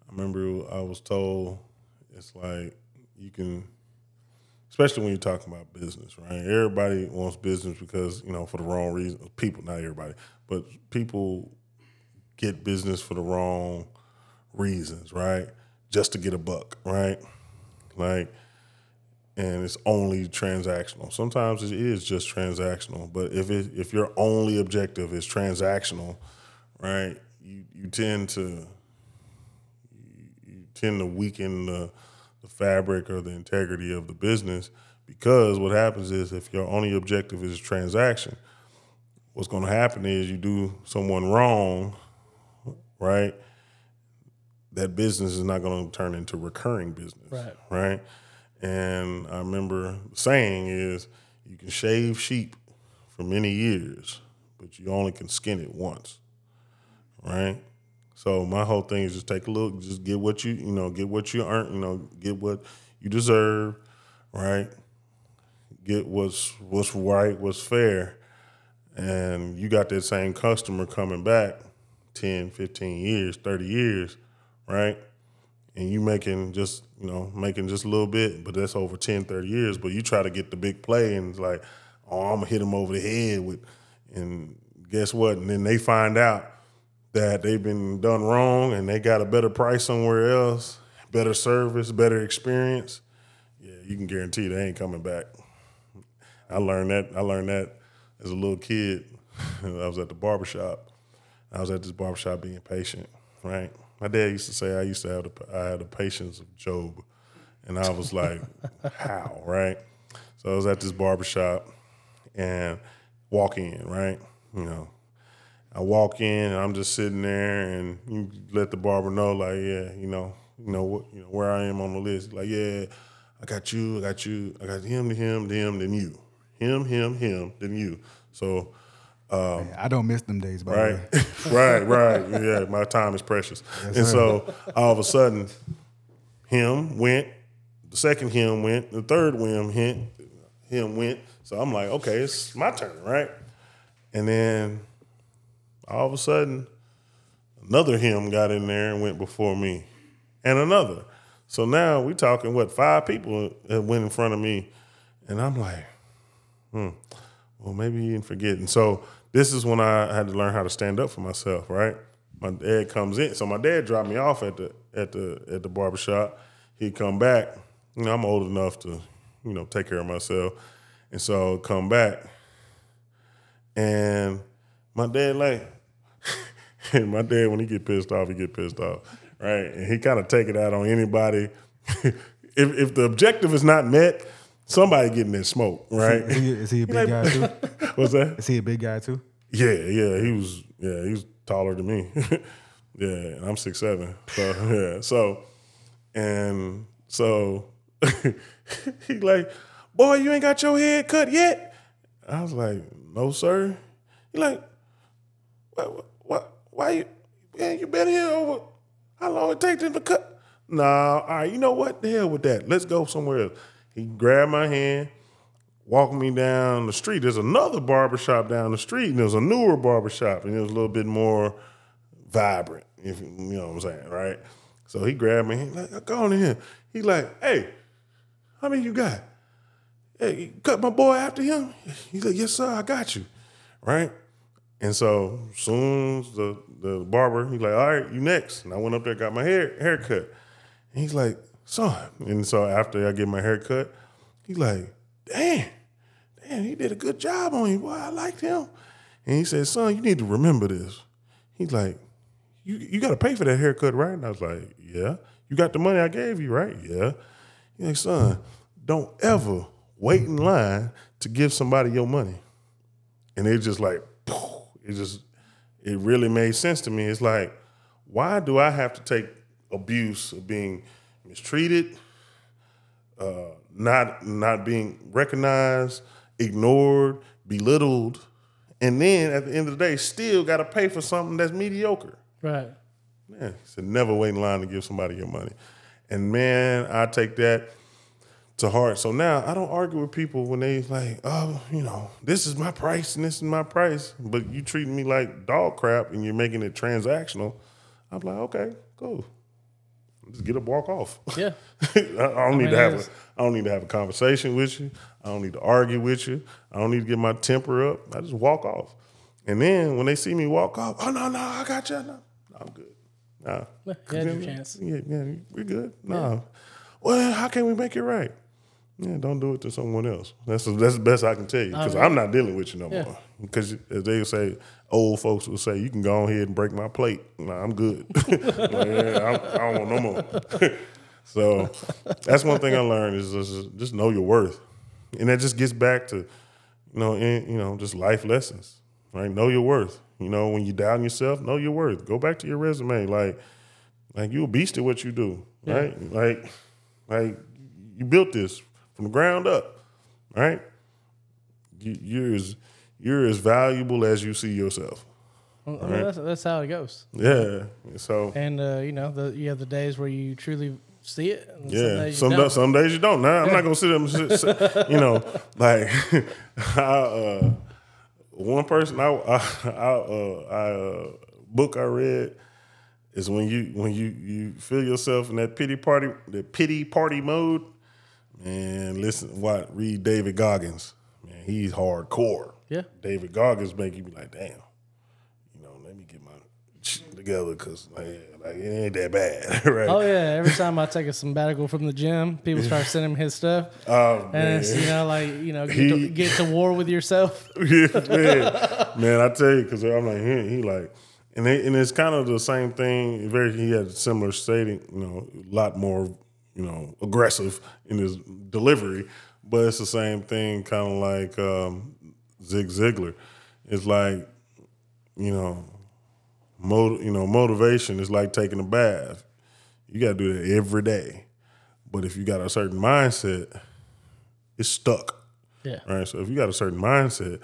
I remember I was told it's like you can, especially when you're talking about business, right? Everybody wants business because you know for the wrong reason. People, not everybody, but people get business for the wrong reasons, right? Just to get a buck, right? Like, and it's only transactional. Sometimes it is just transactional, but if it if your only objective is transactional, right? You you tend to you, you tend to weaken the, the fabric or the integrity of the business because what happens is if your only objective is a transaction, what's going to happen is you do someone wrong, right? That business is not going to turn into recurring business, Right. right? And I remember saying is you can shave sheep for many years, but you only can skin it once, right? So my whole thing is just take a look, just get what you you know, get what you earn, you know, get what you deserve, right? Get what's what's right, what's fair, and you got that same customer coming back 10, 15 years, 30 years, right? And you making just, you know, making just a little bit, but that's over 10, 30 years. But you try to get the big play and it's like, oh, I'm gonna hit him over the head with, and guess what? And then they find out that they've been done wrong and they got a better price somewhere else, better service, better experience. Yeah, you can guarantee they ain't coming back. I learned that. I learned that as a little kid. I was at the barbershop. I was at this barbershop being patient, right? My dad used to say I used to have the I had the patience of Job. And I was like, how, right? So I was at this barbershop and walk in, right? You know, I walk in and I'm just sitting there and you let the barber know, like, yeah, you know, you know what, you know where I am on the list. Like, yeah, I got you, I got you, I got him, him, them, then you, him, him, him, then you. So, um, I don't miss them days, by the right, way. right, right. Yeah, my time is precious. and so all of a sudden, him went. The second him went. The third him him him went. So I'm like, okay, it's my turn, right? And then all of a sudden, another him got in there and went before me, and another. So now we're talking what five people went in front of me, and I'm like, hmm, well maybe you didn't forget. And so this is when I had to learn how to stand up for myself, right? My dad comes in, so my dad dropped me off at the at the at the barbershop. He'd come back. You know, I'm old enough to, you know, take care of myself. And so come back. And my dad like and my dad when he get pissed off, he get pissed off. Right. And he kind of take it out on anybody. if if the objective is not met, somebody getting that smoke, right? Is he, is he a big Like- guy too? What's that? Is he a big guy too? Yeah, yeah, he was. Yeah, he was taller than me. yeah, and I'm six seven. So yeah, so and so he like, boy, you ain't got your head cut yet. I was like, no, sir. He like, what, what, why you? man, you been here over how long it take them to cut? Nah, all right, you know what? The hell with that. Let's go somewhere else. He grabbed my hand, walked me down the street. There's another barbershop down the street, and there's a newer barbershop, and it was a little bit more vibrant, if you know what I'm saying, right? So he grabbed me, he like, go on in here. He's like, hey, how many you got? Hey, you cut my boy after him? He's like, yes, sir, I got you. Right? And so soon as the, the barber, he's like, all right, you next. And I went up there, got my hair haircut. And he's like, son. And so after I get my hair cut, he's like, damn, damn, he did a good job on you. Boy, I liked him. And he said, son, you need to remember this. He's like, you, you got to pay for that haircut, right? And I was like, yeah. You got the money I gave you, right? Yeah. He's like, son, don't ever wait in line to give somebody your money. And it just like, it just, it really made sense to me. It's like, why do I have to take abuse of being mistreated, uh, not not being recognized, ignored, belittled, and then at the end of the day, still got to pay for something that's mediocre? Right. Yeah, he said never wait in line to give somebody your money. And man, I take that to heart. So now I don't argue with people when they like, oh, you know, this is my price and this is my price, but you treating me like dog crap and you're making it transactional. I'm like, okay, cool. Just get up, walk off. Yeah. I don't need mean, to have a, I don't need to have a conversation with you. I don't need to argue with you. I don't need to get my temper up. I just walk off. And then when they see me walk off, oh no, no, I got you. No, I'm good. Nah. You had your chance. Yeah, yeah, we're good. No. Well, how can we make it right? Yeah, don't do it to someone else. That's that's the best I can tell you because I'm not dealing with you no Yeah. more. Because as they say, old folks will say, you can go ahead and break my plate. Nah, I'm good. Like, yeah, I'm, I don't want no more. so that's one thing I learned is just, just know your worth, and that just gets back to you know in, you know just life lessons. Right, know your worth. You know when you down yourself, know your worth. Go back to your resume. Like like you a beast at what you do. Right, like like you built this from the ground up. Right, you, you're as you're as valuable as you see yourself. I mean, that's, that's how it goes. Yeah. So And uh, you know, the, you have the days where you truly see it. And yeah, days some don't. da- some days you don't. Now I'm not gonna sit up and sit, sit- you know, like I, uh, one person I I, I, uh, I uh, book I read is when you when you you feel yourself in that pity party that pity party mode. Man, listen, what read David Goggins. Man, he's hardcore. Yeah. David Goggins make you be like, damn, you know, let me get my shit together because like, like it ain't that bad, right? Oh yeah! Every time I take a sabbatical from the gym, people start sending him his stuff, Oh, and it's man. you know like you know get, to, get to war with yourself. yeah, man. man, I tell you, because I'm like, he, he like, and they, and it's kind of the same thing. Very, he had a similar stating, you know, a lot more, you know, aggressive in his delivery, but it's the same thing, kind of like um, Zig Ziglar. It's like, you know, mot- you know, motivation is like taking a bath. You got to do that every day, but if you got a certain mindset, it's stuck. Yeah, Right. So if you got a certain mindset,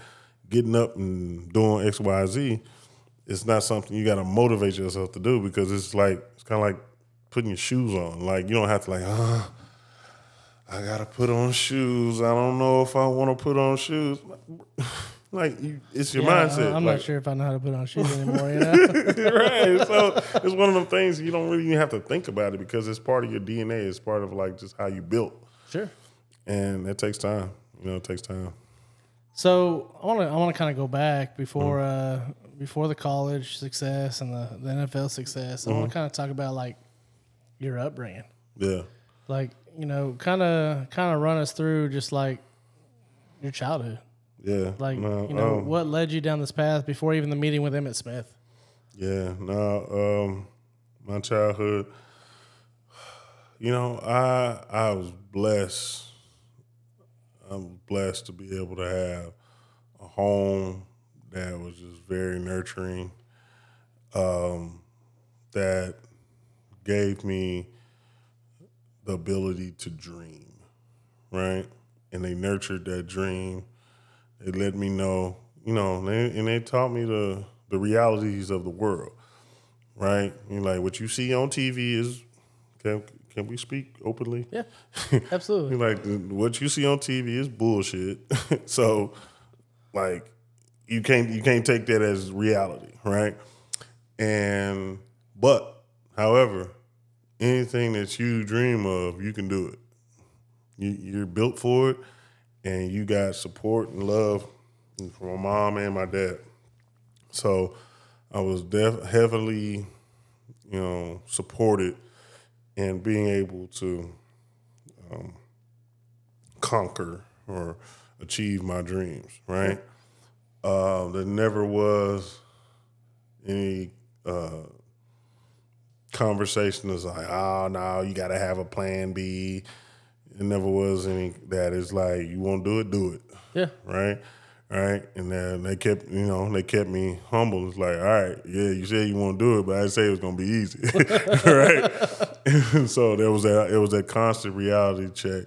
getting up and doing X, Y, Z, it's not something you got to motivate yourself to do because it's like it's kind of like putting your shoes on. Like you don't have to like, oh, I gotta put on shoes. I don't know if I want to put on shoes. Like you, it's your Yeah, mindset. I, am like, not sure if I know how to put on shoes anymore. You know, right. So it's one of them things you don't really even have to think about it because it's part of your DNA. It's part of like just how you built, sure. and it takes time. You know, it takes time. So I want to I want to kind of go back before Mm-hmm. uh, before the college success and the, the NFL success. I Mm-hmm. want to kind of talk about like your upbringing. Yeah. like you know kind of kind of run us through just like your childhood Yeah. like no, you know um, what led you down this path before even the meeting with Emmitt Smith Yeah, no, um, my childhood, you know, I I was blessed. I'm blessed to be able to have a home that was just very nurturing, um, that gave me the ability to dream, right? And they nurtured that dream. They let me know, you know, and they, and they taught me the the realities of the world. right? You like what you see on TV is can can we speak openly? Yeah, absolutely. like what you see on TV is bullshit. so like you can't you can't take that as reality, right? And but however, anything that you dream of, you can do it. You, you're built for it, and you got support and love from my mom and my dad. So I was def- heavily, you know, supported in being able to um, conquer or achieve my dreams. Right? Uh, there never was any uh, conversation is like, oh no, you got to have a plan B. It never was any that. It's like you won't do it, do it. Yeah, Right, right. And then they kept, you know, they kept me humble. It's like, all right, yeah, you said you won't do it, but I say it was gonna be easy, right? And so there was that. It was that constant reality check.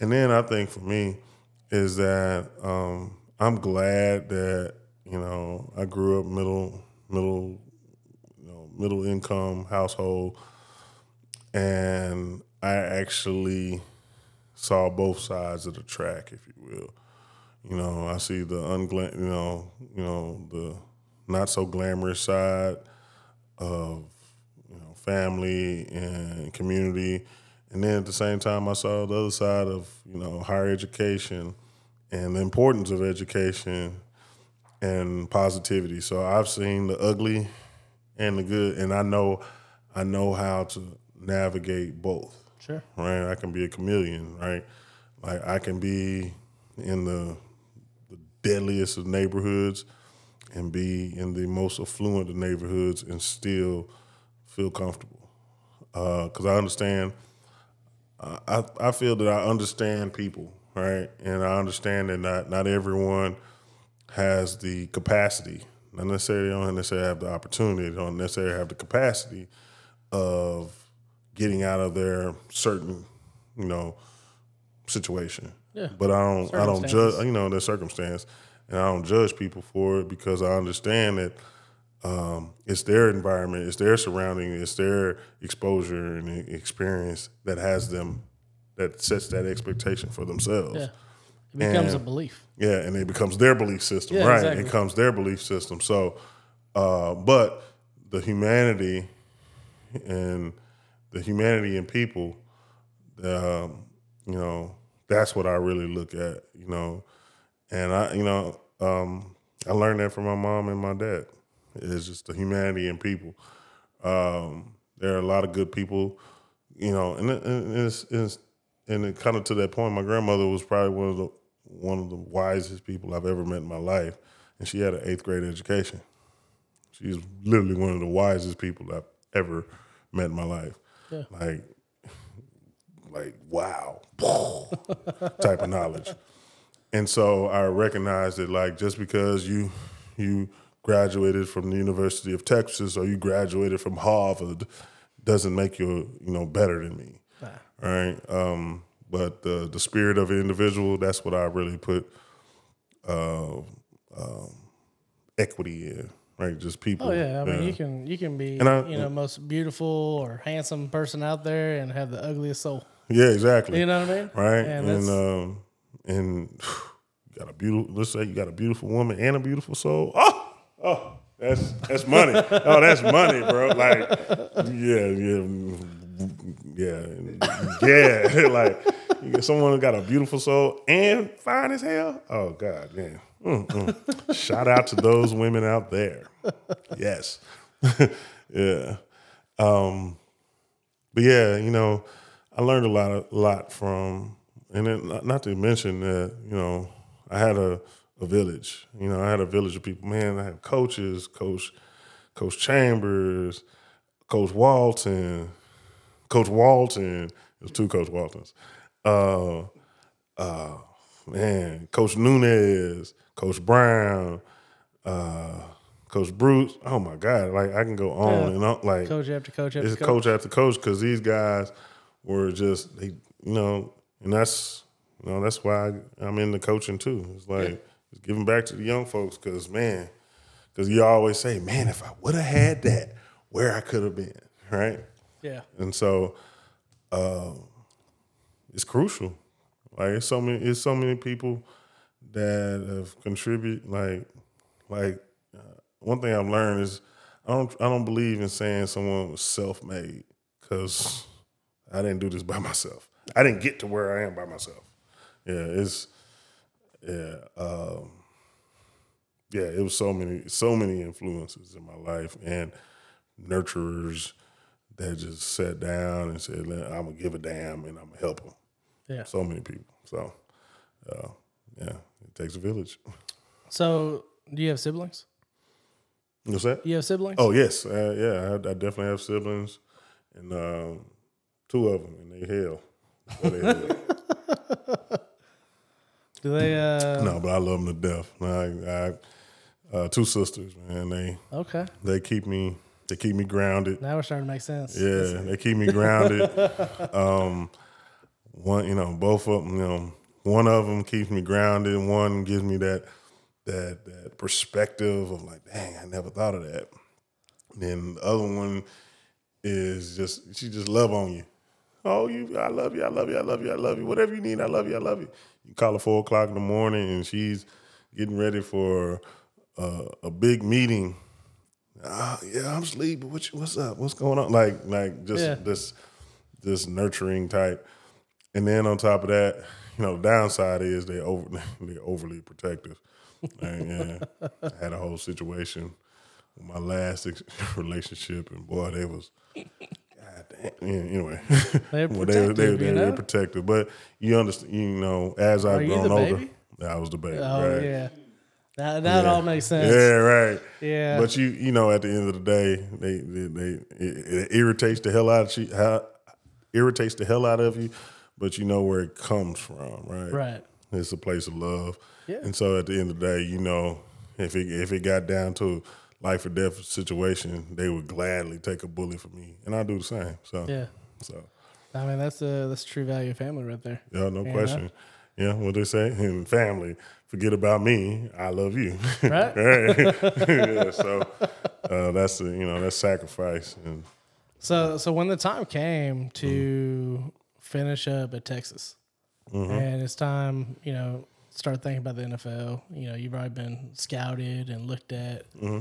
And then I think for me is that um, I'm glad that you know I grew up middle middle middle income household, and I actually saw both sides of the track, if you will. You know, I see the ungla- you know, you know, the not so glamorous side of you know family and community, and then at the same time, I saw the other side of you know higher education and the importance of education and positivity. So I've seen the ugly and the good, and I know I know how to navigate both sure. right? I can be a chameleon, right? Like I can be in the, the deadliest of neighborhoods and be in the most affluent of neighborhoods and still feel comfortable. Uh, because I understand, I, I I feel that I understand people, right? And I understand that not, not everyone has the capacity, not necessarily don't necessarily have the opportunity, they don't necessarily have the capacity of getting out of their certain, you know, situation. Yeah. But I don't I don't judge you know, their circumstance. And I don't judge people for it because I understand that um, it's their environment, it's their surrounding, it's their exposure and experience that has them that sets that expectation for themselves. Yeah, it becomes a belief. Yeah, and it becomes their belief system, Yeah, right? exactly. It becomes their belief system. So, uh, but the humanity and the humanity in people, um, you know, that's what I really look at, you know, and I, you know, um, I learned that from my mom and my dad. It's just the humanity in people. Um, there are a lot of good people, you know, and, it, and it's, it's and it kind of to that point, my grandmother was probably one of the one of the wisest people I've ever met in my life, and she had an eighth grade education. She's literally one of the wisest people I've ever met in my life. Yeah. Like, like wow, type of knowledge. And so I recognized that like just because you you graduated from the University of Texas or you graduated from Harvard doesn't make you you know better than me. All right. Um, but the the spirit of an individual, that's what I really put uh, um, equity in. Right. Just people. Oh yeah, I mean you can you can be I- you know most beautiful or handsome person out there and have the ugliest soul. Yeah, exactly. You know what I mean? right? And And um, and you got a beautiful. Let's say you got a beautiful woman and a beautiful soul. Oh, oh, that's that's money. oh, that's money, bro. Like, yeah, yeah, yeah, yeah. like, you get someone who got a beautiful soul and fine as hell. Oh God, man. Mm, mm. Shout out to those women out there. Yes, yeah. Um, but yeah, you know, I learned a lot, a lot from, and then not, not to mention that, you know, I had a, a village. You know, I had a village of people. Man, I had coaches, coach, Coach Chambers, Coach Walton, Coach Walton. There's two Coach Waltons. Uh, uh, man, Coach Nunez, Coach Brown, uh, Coach Bruce. Oh my God! Like I can go on Yeah. and on. Like Coach after coach after it's coach. coach after coach because these guys were just they, you know, and that's you know that's why I, I'm into coaching too. It's like it's giving back to the young folks because man, because you always say, man, if I would have had that where I could have been, right? Yeah. And so uh, it's crucial. Like it's so many it's so many people that have contributed like like uh, one thing I've learned is I don't I don't believe in saying someone was self-made cuz I didn't do this by myself. I didn't get to where I am by myself. Yeah, it's yeah, um, yeah, it was so many so many influences in my life and nurturers that just sat down and said, "I'm gonna give a damn and I'm gonna help them." Yeah. So many people. So, uh, yeah, it takes a village. So, do you have siblings? What's that? You have siblings? Oh yes, uh, yeah, I, I definitely have siblings, and um, two of them, and they hell. They hell. Do they? Uh, no, but I love them to death. I, I uh, two sisters, man. They Okay. they keep me they keep me grounded. Now we're starting to make sense. Yeah, they keep me grounded. um, one, you know, both of them. You know, one of them keeps me grounded. One gives me that that that perspective of like, dang, I never thought of that. And then the other one is just she just love on you. Oh, you, I love you, I love you, I love you, I love you. Whatever you need, I love you, I love you. You call her four o'clock in the morning, and she's getting ready for uh, a big meeting ah, yeah, I'm sleeping. What you, what's up? What's going on? Like, like just Yeah. this, this nurturing type. And then on top of that, you know, the downside is they over, they overly protective. and, yeah, I had a whole situation with my last ex- relationship, and boy, they was. God damn. Yeah, anyway, They're well, they, they, they, you they're protective, but you understand. You know, as I've Are grown older, baby? I was the baby. Oh right? yeah. That that all makes sense. Yeah, right. Yeah. But you, you know, at the end of the day, they, they, they it, it irritates the hell out of you, how, irritates the hell out of you. But you know where it comes from, right? Right. It's a place of love. Yeah. And so at the end of the day, you know, if it if it got down to life or death situation, they would gladly take a bullet for me, and I do the same. So Yeah. So I mean that's a that's true value of family right there. yeah, no question. Yeah, what they say in family, forget about me, I love you. Right. right. yeah, so uh, that's the you know that's sacrifice and So so when the time came to Mm-hmm. Finish up at Texas, and it's time, you know, start thinking about the NFL. You know, you've already been scouted and looked at, Mm-hmm.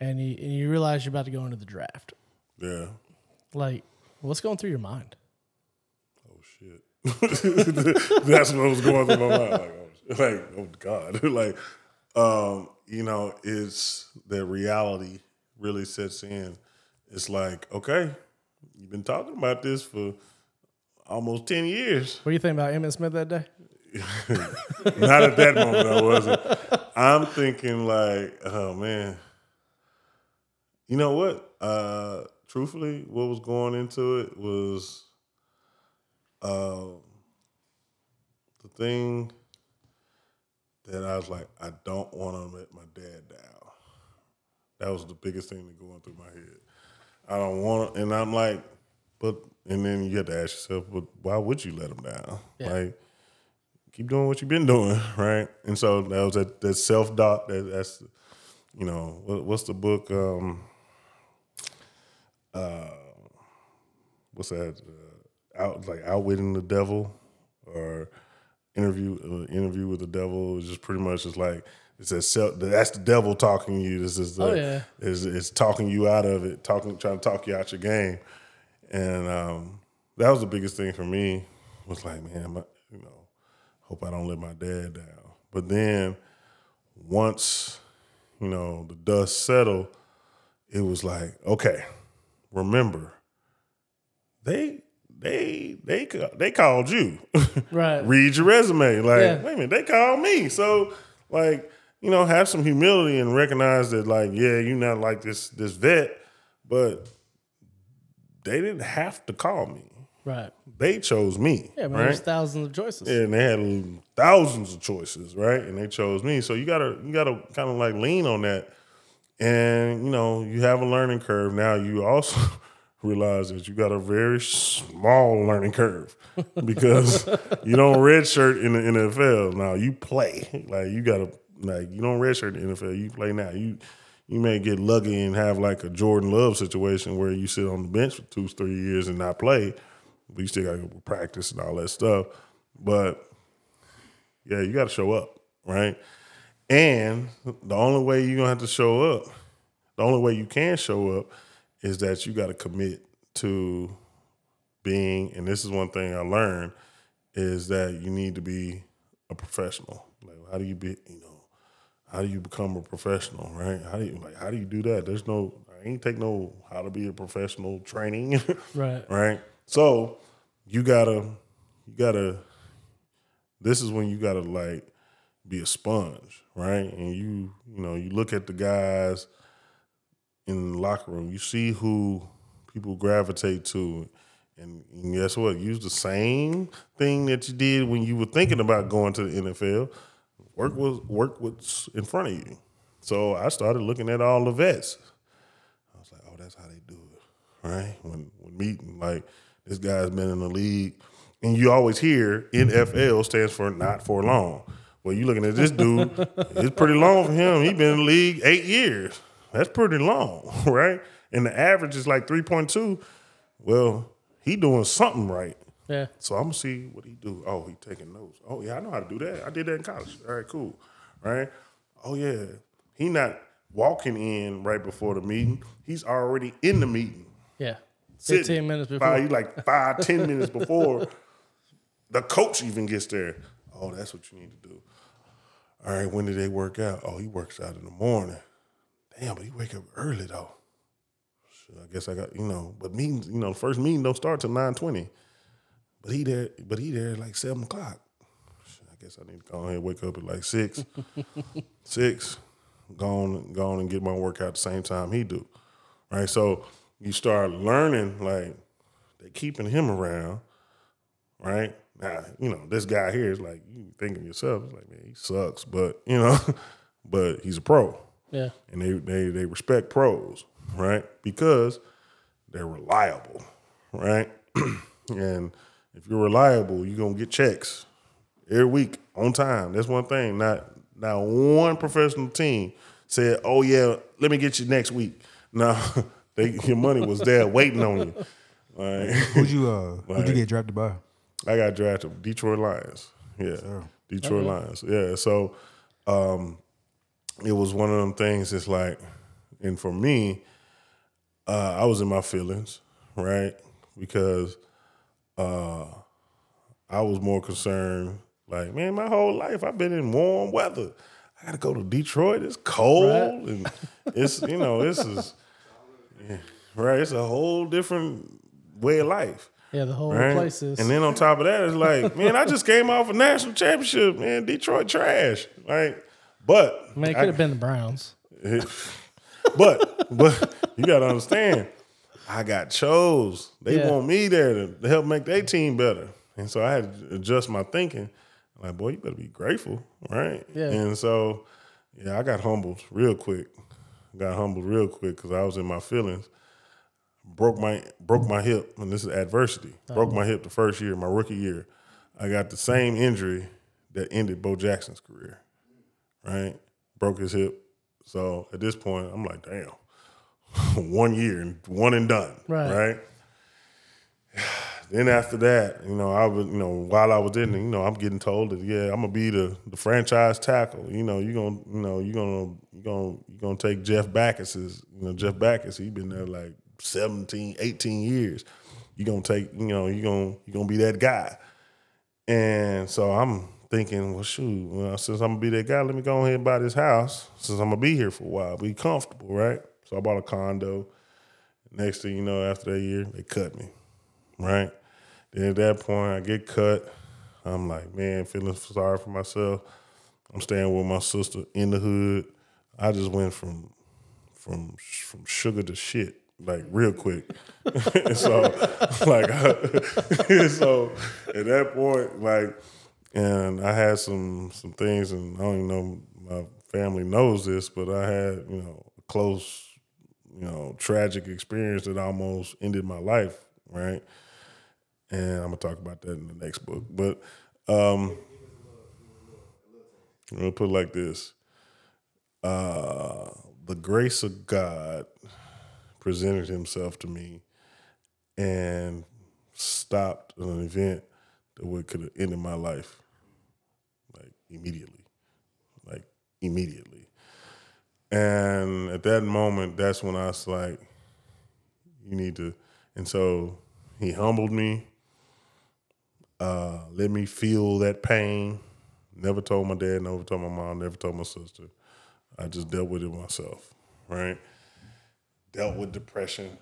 and you and you realize you're about to go into the draft. yeah. Like, what's going through your mind? Oh shit. that's what was going through my mind. Like, oh, like, oh God. like, um, you know, it's the reality really sets in. It's like, okay, you've been talking about this for almost ten years. What do you think about Emmitt Smith that day? Not at that moment, I wasn't. I'm thinking like, oh man. You know what? Uh, truthfully, what was going into it was uh, the thing that I was like, I don't want to let my dad down. That was the biggest thing that going through my head. I don't want to, and I'm like, but, and then you have to ask yourself, but why would you let him down? Yeah. Like, keep doing what you've been doing, right? And so that was that, that self doubt. That, that's, you know, what, what's the book? Um, uh, what's that? Uh, out like outwitting the devil, or interview uh, interview with the devil. Is just pretty much just like it's that self. That's the devil talking to you. This is the, Oh, yeah. is is talking you out of it, talking trying to talk you out your game, and um, that was the biggest thing for me. Was like, man, my, you know, hope I don't let my dad down. But then once, you know, the dust settled, it was like, okay, remember, they they they they called you. Right. Read your resume. Like, Yeah. wait a minute, they called me. So like, you know, have some humility and recognize that, like, yeah, you're not like this this vet, but they didn't have to call me. Right. They chose me. Yeah, but right? there's thousands of choices. Yeah, and they had thousands of choices, right? And they chose me. So you gotta you gotta kind of like lean on that. And you know, you have a learning curve. Now you also realize that you got a very small learning curve because you don't redshirt in the NFL. Now you play. Like you gotta like you don't redshirt in the NFL. You play now. You you may get lucky and have like a Jordan Love situation where you sit on the bench for two, three years and not play, but you still got to go practice and all that stuff. But yeah, you got to show up, right? And the only way you're gonna have to show up, the only way you can show up, is that you got to commit to being. And this is one thing I learned is that you need to be a professional. Like, how do you be? You know, how do you become a professional, right? How do you like? How do you do that? There's no. I ain't take no how to be a professional training, Right. right? So you gotta, you gotta. This is when you gotta like be a sponge, right? And you, you know, you look at the guys in the locker room. You see who people gravitate to, and, and guess what? Use the same thing that you did when you were thinking about going to the NFL. Work with work what's in front of you. So I started looking at all the vets. I was like, oh, that's how they do it, right? When when meeting like this guy's been in the league, and you always hear NFL stands for not for long. Well, you looking at this dude, it's pretty long for him. He's been in the league eight years. That's pretty long, right? And the average is like three point two. Well, he doing something right. Yeah. So I'm gonna see what he do. Oh, he taking notes. Oh yeah, I know how to do that. I did that in college. All right, cool. Right? Oh yeah, he not walking in right before the meeting. He's already in the meeting. Yeah. Sitting. 15 minutes before. Five, like five, ten minutes before the coach even gets there. Oh, that's what you need to do. All right, when did they work out? Oh, he works out in the morning. Damn, but he wake up early though. Shit, I guess I got you know, but meetings, you know, first meeting don't start till nine twenty. But he there, but he there like seven o'clock. I guess I need to go ahead and wake up at like six, six, go on, go on and get my workout at the same time he do. Right, so you start learning like they keeping him around, right? Now, you know, this guy here is like you thinking yourself, it's like, man, he sucks, but you know, but he's a pro. yeah. And they they they respect pros, right? Because they're reliable, right? and if you're reliable, you're gonna get checks every week on time. That's one thing. Not not one professional team said, "Oh yeah, let me get you next week." No, they, your money was there waiting on you. Like, Who'd you uh who'd you get drafted by? I got drafted by Detroit Lions. Yeah, Detroit Lions. Yeah, so um, it was one of them things. It's like, and for me, uh, I was in my feelings, right? Because uh, I was more concerned. Like, man, my whole life I've been in warm weather. I got to go to Detroit. It's cold, Right. and it's you know this is yeah, right. It's a whole different way of life. Yeah, the whole Right? place is. And then on top of that, it's like, man, I just came off a national championship, man. Detroit trash. Like, but I mean, it I- could have been the Browns. but but you gotta understand, I got chose. They Yeah. want me there to, to help make their team better. And so I had to adjust my thinking. Like, boy, you better be grateful, right? Yeah. And so, yeah, I got humbled real quick. Got humbled real quick because I was in my feelings. Broke my broke my hip, and this is adversity. Uh-huh. Broke my hip the first year, my rookie year. I got the same injury that ended Bo Jackson's career. Right? Broke his hip. So at this point, I'm like, damn, one year and one and done. Right. Right. Then after that, you know, I was, you know, while I was in, you know, I'm getting told that, yeah, I'm gonna be the, the franchise tackle. You know, you gonna, you know, you gonna, you gonna, you gonna take Jeff Backus's, you know, Jeff Backus. He been there like 17, 18 years. You gonna take, you know, you gonna, you gonna be that guy. And so I'm thinking, well, shoot, well, since I'm gonna be that guy, let me go ahead and buy this house. Since I'm gonna be here for a while, be comfortable, right? So I bought a condo. Next thing you know, after that year, they cut me, right? Then at that point, I get cut. I'm like, man, feeling sorry for myself. I'm staying with my sister in the hood. I just went from from from sugar to shit like real quick. so like so at that point like and I had some some things and I don't even know my family knows this, but I had, you know, a close, you know, tragic experience that almost ended my life, right? And I'm gonna talk about that in the next book. But um I'm gonna put it like this. Uh, the grace of God presented himself to me and stopped an event that would could have ended my life like immediately. Like immediately. And at that moment, that's when I was like, you need to and so he humbled me, uh, let me feel that pain. Never told my dad, never told my mom, never told my sister. I just dealt with it myself, right? Dealt with depression.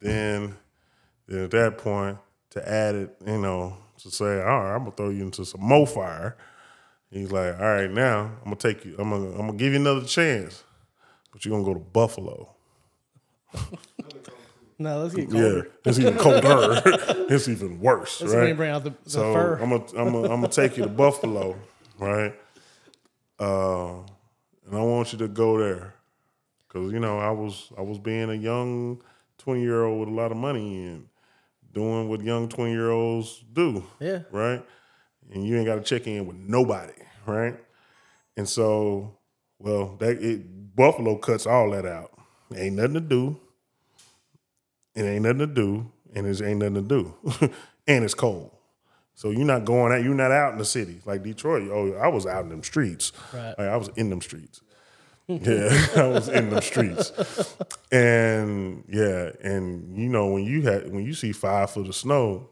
Then, then at that point, to add it, you know, to say, all right, I'm gonna throw you into some more fire. He's like, all right, now I'm gonna take you, I'm gonna, I'm gonna give you another chance, but you're gonna go to Buffalo. No, let's get Yeah, colder. it's even colder. it's even worse, Let's right? bring out the, the So fur. I'm gonna I'm gonna I'm gonna take you to Buffalo, right? Uh, and I want you to go there because you know I was I was being a young twenty year old with a lot of money and doing what young twenty year olds do, yeah. right? And you ain't got to check in with nobody, right? And so, well, that it, Buffalo cuts all that out. Ain't nothing to do. It ain't nothing to do, and it ain't nothing to do, and it's cold. So you're not going out. You're not out in the city like Detroit. Oh, I was out in them streets. Right. Like, I was in them streets. yeah, I was in them streets, and yeah, and you know when you had when you see five foot of snow,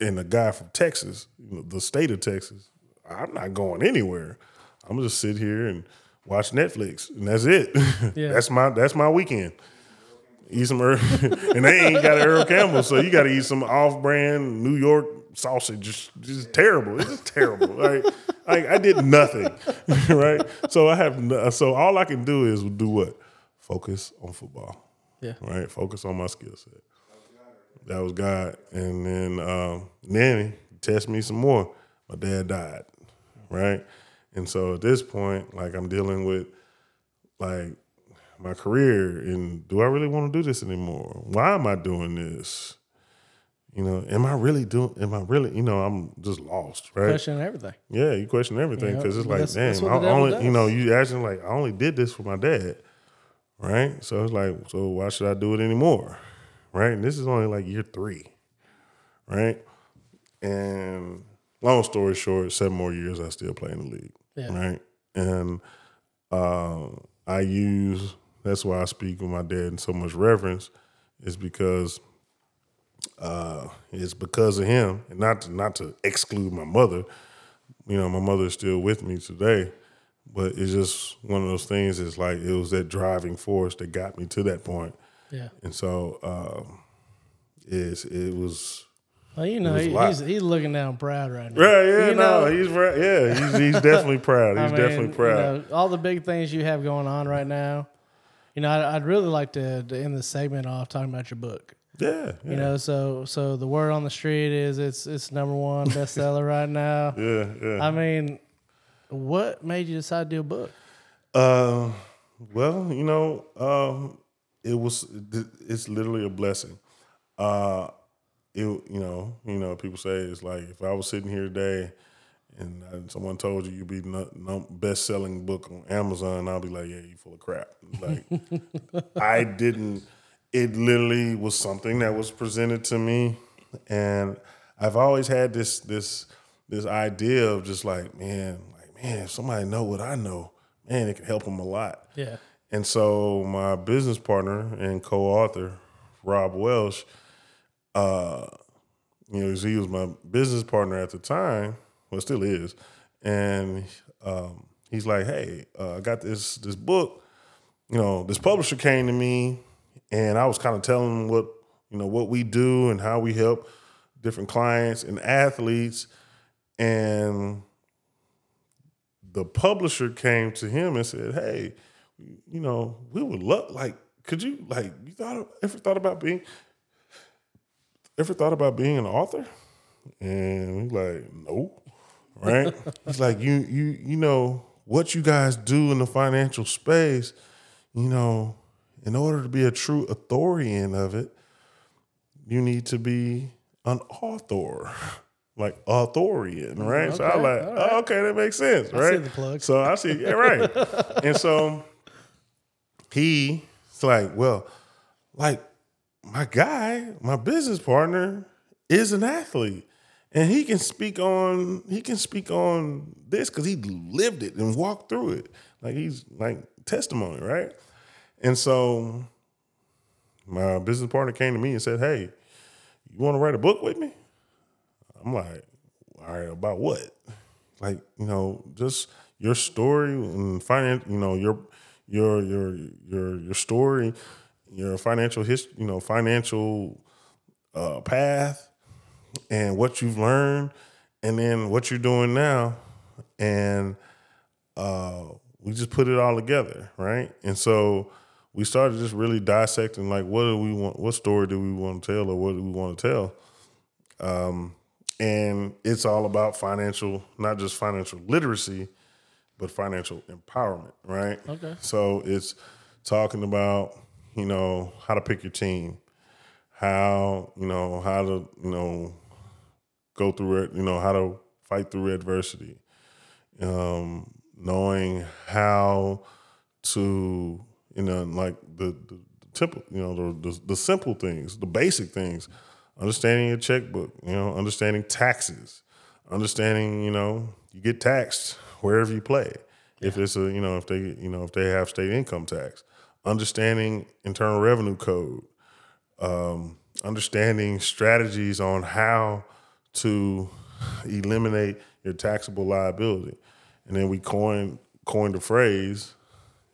and a guy from Texas, you know, the state of Texas, I'm not going anywhere. I'm gonna just sit here and watch Netflix, and that's it. Yeah. that's my that's my weekend. Eat some Earl, and they ain't got an Earl Campbell, so you got to eat some off-brand New York sausage. Just, just terrible. It's just terrible. Like, like I did nothing, right? So I have no, so all I can do is do what? Focus on football Yeah. right? Focus on my skill set. That was God. And then um, then he test me some more. My dad died, right? And so at this point, like I'm dealing with like my career and do I really want to do this anymore? Why am I doing this? You know, am I really doing? Am I really? You know, I'm just lost, right? Questioning everything. Yeah, you question everything because it's like, that's- that's damn, the I only, you know, you asking like, I only did this for my dad, right? So it's like, so why should I do it anymore, right? And this is only like year three, right? And long story short, seven more years, I still play in the league, Yeah. right? And uh, I use that's why I speak with my dad in so much reverence, is because uh, it's because of him, and not to, not to exclude my mother. You know, my mother is still with me today, but it's just one of those things. It's like it was that driving force that got me to that point, Yeah. and so um, it's it was. Well, you know, he, he's he's looking down proud right now. Right, yeah, You no, know- he's right, yeah, he's he's definitely proud. I He's mean, definitely proud. You know, all the big things you have going on right now. You know, I'd, I'd really like to, to end the segment off talking about your book. yeah, yeah, You know, so so the word on the street is it's it's number one bestseller right now. yeah, yeah. I mean, what made you decide to do a book? Uh, well, you know, um, it was it's literally a blessing. Uh, it you know you know people say it's like if I was sitting here today and someone told you you'd be no, best selling book on Amazon, I'll be like, yeah, you full of crap. Like I didn't. It literally was something that was presented to me, and I've always had this this this idea of just like man, like man, if somebody know what I know, man, it can help them a lot. Yeah. And so my business partner and co-author, Rob Welsh, uh, you know, he was my business partner at the time, well, still is, and um, he's like, "Hey, uh, I got this this book. You know, this publisher came to me, and I was kind of telling him what you know what we do and how we help different clients and athletes, and the publisher came to him and said, "Hey, you know, we would love like, could you like, you thought ever thought about being, ever thought about being an author?" And he's like, "No." Right? he's like, "You you you know what you guys do in the financial space, you know, in order to be a true authorian of it, you need to be an author." Like authorian, right? so I like, right. oh, okay, that makes sense, I see right? the plug. So I see, yeah, right. and so, he's like, well, like my guy, my business partner is an athlete. And he can speak on he can speak on this because he lived it and walked through it. Like he's like testimony, right? And so my business partner came to me and said, Hey, you want to write a book with me? I'm like, all right, about what? Like, you know, just your story and finance, you know, your your your your your story, your financial history, you know, financial uh, path, and what you've learned, and then what you're doing now, and uh, we just put it all together, right? And so we started just really dissecting, like, what do we want? What story do we want to tell, or what do we want to tell? Um, and it's all about financial, not just financial literacy, but financial empowerment, right? Okay. So it's talking about, you know, how to pick your team, how, you know, how to, you know, go through it, you know, how to fight through adversity, um, knowing how to, you know, like the, the, the temple, you know, the, the, the simple things, the basic things, understanding your checkbook, you know, understanding taxes, understanding, you know, you get taxed wherever you play. If it's a, you know, if they, you know, if they have state income tax, understanding internal revenue code, um, understanding strategies on how to eliminate your taxable liability. And then we coined coined the phrase,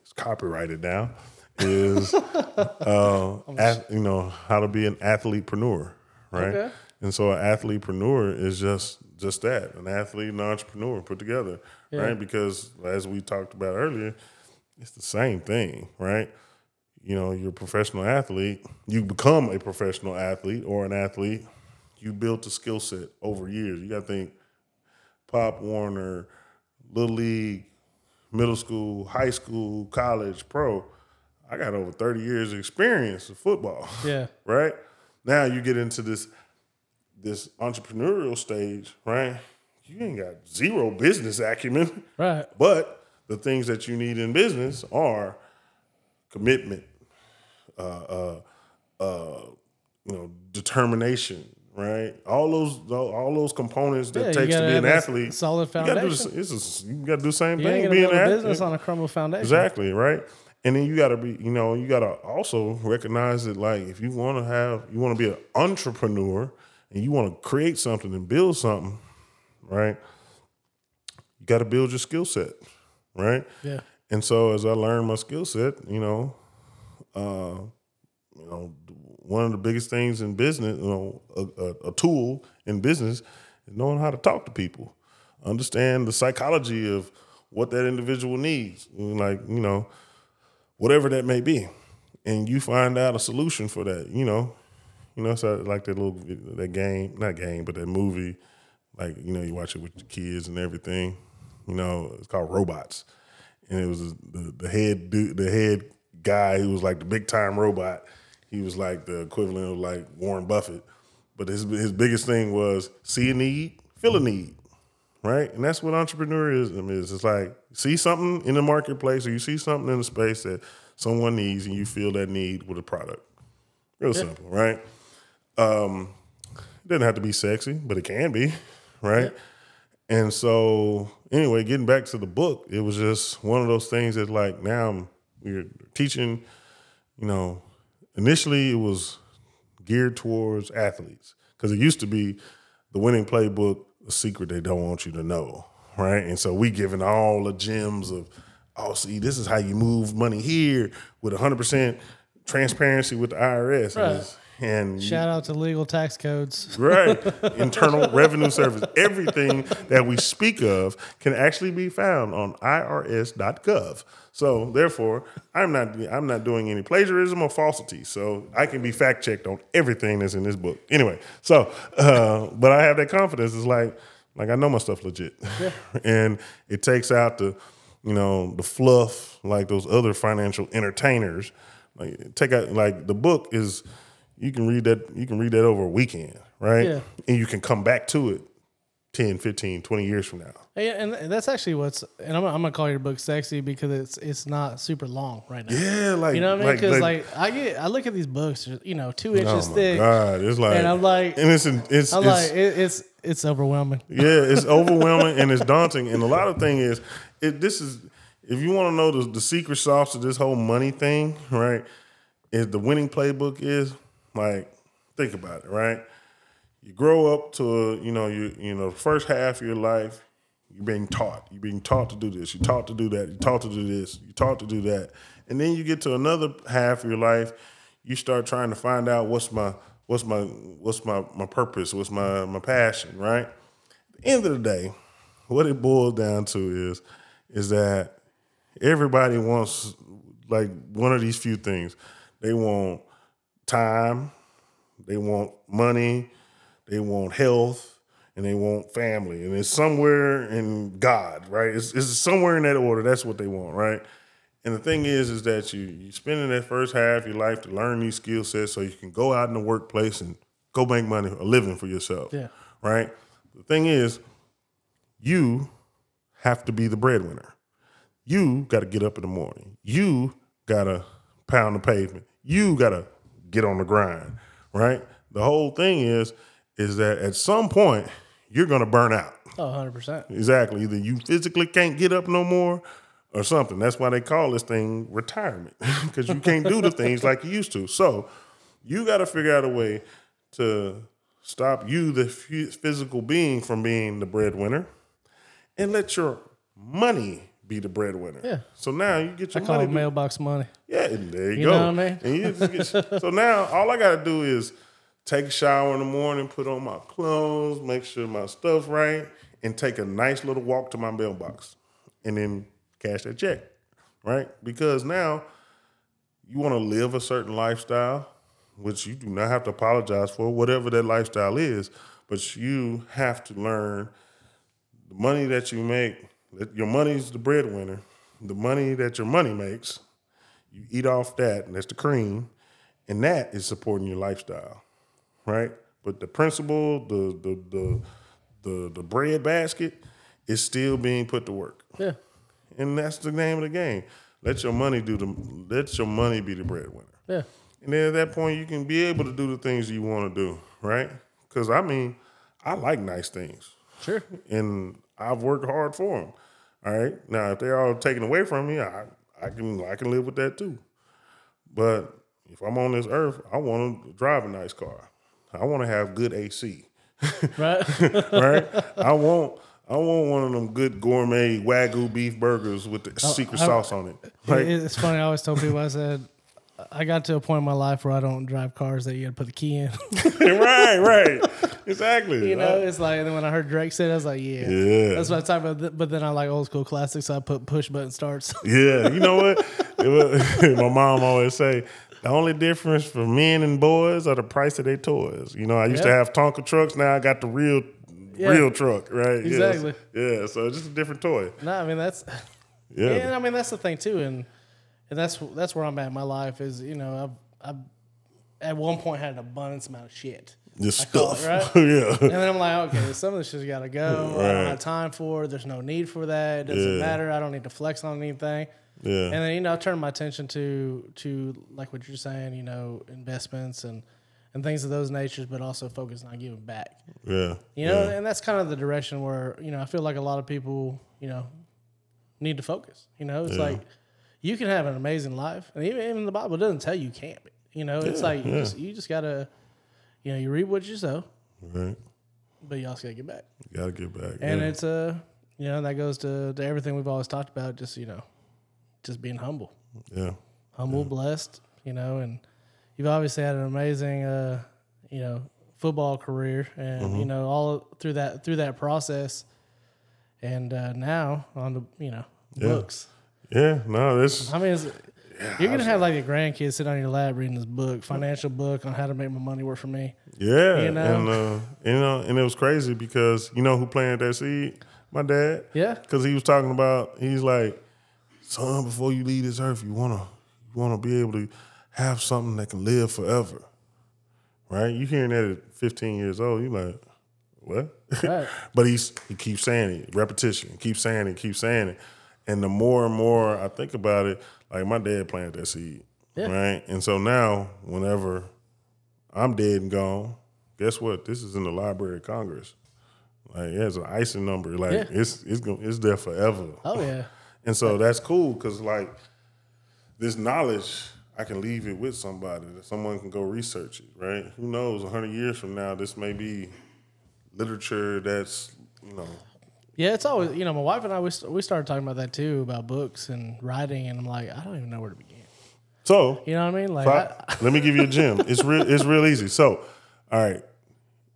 it's copyrighted now, is uh, ath- you know how to be an athletepreneur, right? Okay. And so an athletepreneur is just just that, an athlete and entrepreneur put together, right? Because as we talked about earlier, it's the same thing, right? You know, you're a professional athlete, you become a professional athlete or an athlete, you built a skill set over years. You got to think Pop Warner, Little League, middle school, high school, college, pro. I got over 30 years of experience of football. Yeah. right? Now you get into this this entrepreneurial stage, right? You ain't got zero business acumen, Right. but the things that you need in business are commitment, uh, uh, uh, you know, determination, right? All those all those components that Yeah, takes to be an athlete. solid foundation. you got to do the same You thing. being an a athlete. business on a crumble foundation. Exactly, right? And then you gotta be, you know, you gotta also recognize that like if you wanna have you wanna be an entrepreneur and you wanna create something and build something, right? You gotta build your skill set, right? Yeah. And so as I learned my skill set, you know, uh, you know, one of the biggest things in business, you know, a, a, a tool in business is knowing how to talk to people, understand the psychology of what that individual needs, like you know, whatever that may be, and you find out a solution for that. You know, you know, so like that little that game, not game, but that movie, like you know, you watch it with your kids and everything. You know, it's called Robots, and it was the the head dude, the head guy who was like the big time robot. He was like the equivalent of like Warren Buffett, but his his biggest thing was see a need, fill a need, right? And that's what entrepreneurism is. It's like see something in the marketplace or you see something in the space that someone needs and you feel that need with a product. Real simple, right? Um, it doesn't have to be sexy, but it can be, right? And so, anyway, getting back to the book, it was just one of those things that, like, now I'm, we're teaching, you know, initially it was geared towards athletes because it used to be the winning playbook, a secret they don't want you to know, right? And so we giving all the gems of, oh, see, this is how you move money here with 100% transparency with the IRS. Right. And, it's- and you- Shout out to legal tax codes. Right. Internal Revenue Service. Everything that we speak of can actually be found on irs.gov. So therefore, I'm not I'm not doing any plagiarism or falsity. So I can be fact checked on everything that's in this book. Anyway, so uh, but I have that confidence. It's like like I know my stuff legit. and it takes out the you know, the fluff like those other financial entertainers. Like take out like the book is you can read that you can read that over a weekend, right? Yeah. And you can come back to it 10, 15, 20 years from now. And, and that's actually what's. And I'm, I'm gonna call your book sexy because it's it's not super long right now. Yeah, like You know what I mean? Because like, I get I look at these books, you know, two oh inches oh my thick, God, it's like, and I'm like, and it's it's, I'm it's like, it, it's it's overwhelming. yeah, it's overwhelming and it's daunting. And a lot of thing is, it this is if you want to know the, the secret sauce of this whole money thing, right? Is the winning playbook is like think about it, right? You grow up to you know you you know the first half of your life you're being taught. You're being taught to do this. You're taught to do that. You're taught to do this. You're taught to do that. And then you get to another half of your life, you start trying to find out what's my what's my what's my my purpose, what's my my passion, right? At the end of the day, what it boils down to is is that everybody wants like one of these few things. They want time, they want money, they want health, and they want family. And it's somewhere in God, right? It's, it's somewhere in that order. That's what they want, right? And the thing is, is that you you spending that first half of your life to learn these skill sets so you can go out in the workplace and go make money, a living for yourself. Yeah. Right? The thing is, you have to be the breadwinner. You got to get up in the morning. You got to pound the pavement. You got to get on the grind, right? The whole thing is is that at some point you're going to burn out. Oh, 100 percent. Exactly. Either you physically can't get up no more or something. That's why they call this thing retirement because you can't do the things like you used to. So you got to figure out a way to stop you, the f- physical being, from being the breadwinner and let your money be the breadwinner. Yeah. So now you get I your call money. it mailbox money. Yeah, and there you, You go. know what I mean? And you just get, so now all I got to do is take a shower in the morning, put on my clothes, make sure my stuff's right, and take a nice little walk to my mailbox, and then cash that check, right? Because now you want to live a certain lifestyle, which you do not have to apologize for, whatever that lifestyle is, but you have to learn the money that you make. Your money's the breadwinner. The money that your money makes, you eat off that, and that's the cream, and that is supporting your lifestyle, right? But the principle, the the the the, the bread basket, is still being put to work, Yeah. and that's the name of the game. Let your money do the let your money be the breadwinner, Yeah. and then at that point you can be able to do the things you want to do, right? Because I mean, I like nice things Sure. and I've worked hard for them. All right. Now, if they're all taken away from me, I, I can I can live with that too. But if I'm on this earth, I want to drive a nice car. I want to have good AC. Right. Right. I want I want one of them good gourmet wagyu beef burgers with the oh, secret I- sauce on it. It- Like, it's funny. I always tell people. I said, I got to a point in my life where I don't drive cars that you got to put the key in. right, right, exactly. you know, it's like. And then when I heard Drake say it, I was like, yeah, Yeah. That's what I talk about. But then I like old school classics. So I put push button starts. Yeah, you know what? My mom always say the only difference for men and boys are the price of their toys. You know, I used to have Tonka trucks. Now I got the real, Yeah. real truck. Right? Yes. Exactly. Yeah. So it's just a different toy. no, I mean that's. Yeah. And I mean that's the thing too, and and that's that's where I'm at in my life. Is you know I've I've at one point had an abundance amount of shit. Just call it, stuff. right? yeah. And then I'm like, okay, some of this shit's got to go. I don't have time for it. There's no need for that. It doesn't Yeah. matter. I don't need to flex on anything. Yeah. And then you know, I turn my attention to to like what you're saying, you know, investments and and things of those natures, but also focus on giving back. yeah. You know, Yeah. and that's kind of the direction where you know I feel like a lot of people, you know, need to focus. You know, it's Yeah. like you can have an amazing life, and even, even the Bible doesn't tell you can't. You know, it's Yeah, like you yeah. just you just gotta, you know, you reap what you sow, Right. but you also gotta get back. You gotta get back. And yeah. it's uh, you know, that goes to, to everything we've always talked about. Just you know, just being humble, yeah. humble, blessed. You know, and you've obviously had an amazing, uh, you know, football career, and Mm-hmm. you know, all through that through that process, and uh, now on the you know Yeah. books. Yeah. No, this. I mean, it's, you're gonna have like a grandkid sit on your lap reading this book, financial book on how to make my money work for me. Yeah. You know? And uh, you know, and it was crazy because you know who planted that seed? My dad. Yeah, Because he was talking about, he's like, son, before you leave this earth, you wanna you wanna be able to have something that can live forever. Right? You hearing that at 15 years old, you like, what? Right. but he's he keeps saying it, repetition, keeps saying it, keeps saying it, and the more and more I think about it, like my dad planted that seed, Yeah. right? And so now, whenever I'm dead and gone, guess what? This is in the Library of Congress. Like it has an icing number. Like Yeah. it's it's it's there forever. Oh yeah. And so that's cool because like this knowledge, I can leave it with somebody that someone can go research it, right? Who knows? hundred years from now, this may be literature that's you know Yeah, it's always you know my wife and I we, st- we started talking about that too about books and writing and I'm like I don't even know where to begin. so. You know what I mean? Like I, I- let me give you a gem. It's real. It's real easy. So, all right.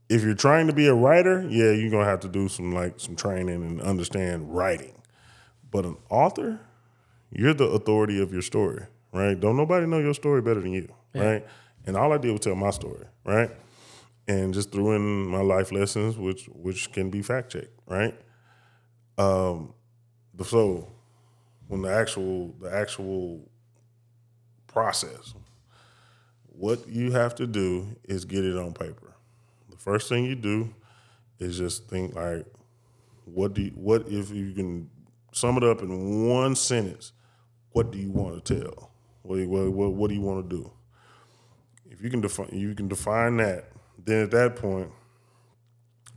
If you're trying to be a writer, yeah, you're gonna have to do some like some training and understand writing. But an author, you're the authority of your story, right? Don't nobody know your story better than you, right? And all I did was tell my story, right? And just threw in my life lessons, which which can be fact checked, right? Um, so when the actual the actual process, what you have to do is get it on paper. The first thing you do is just think like, what do you, what if you can sum it up in one sentence? What do you want to tell? What what, what do you want to do? If you can define you can define that, then at that point,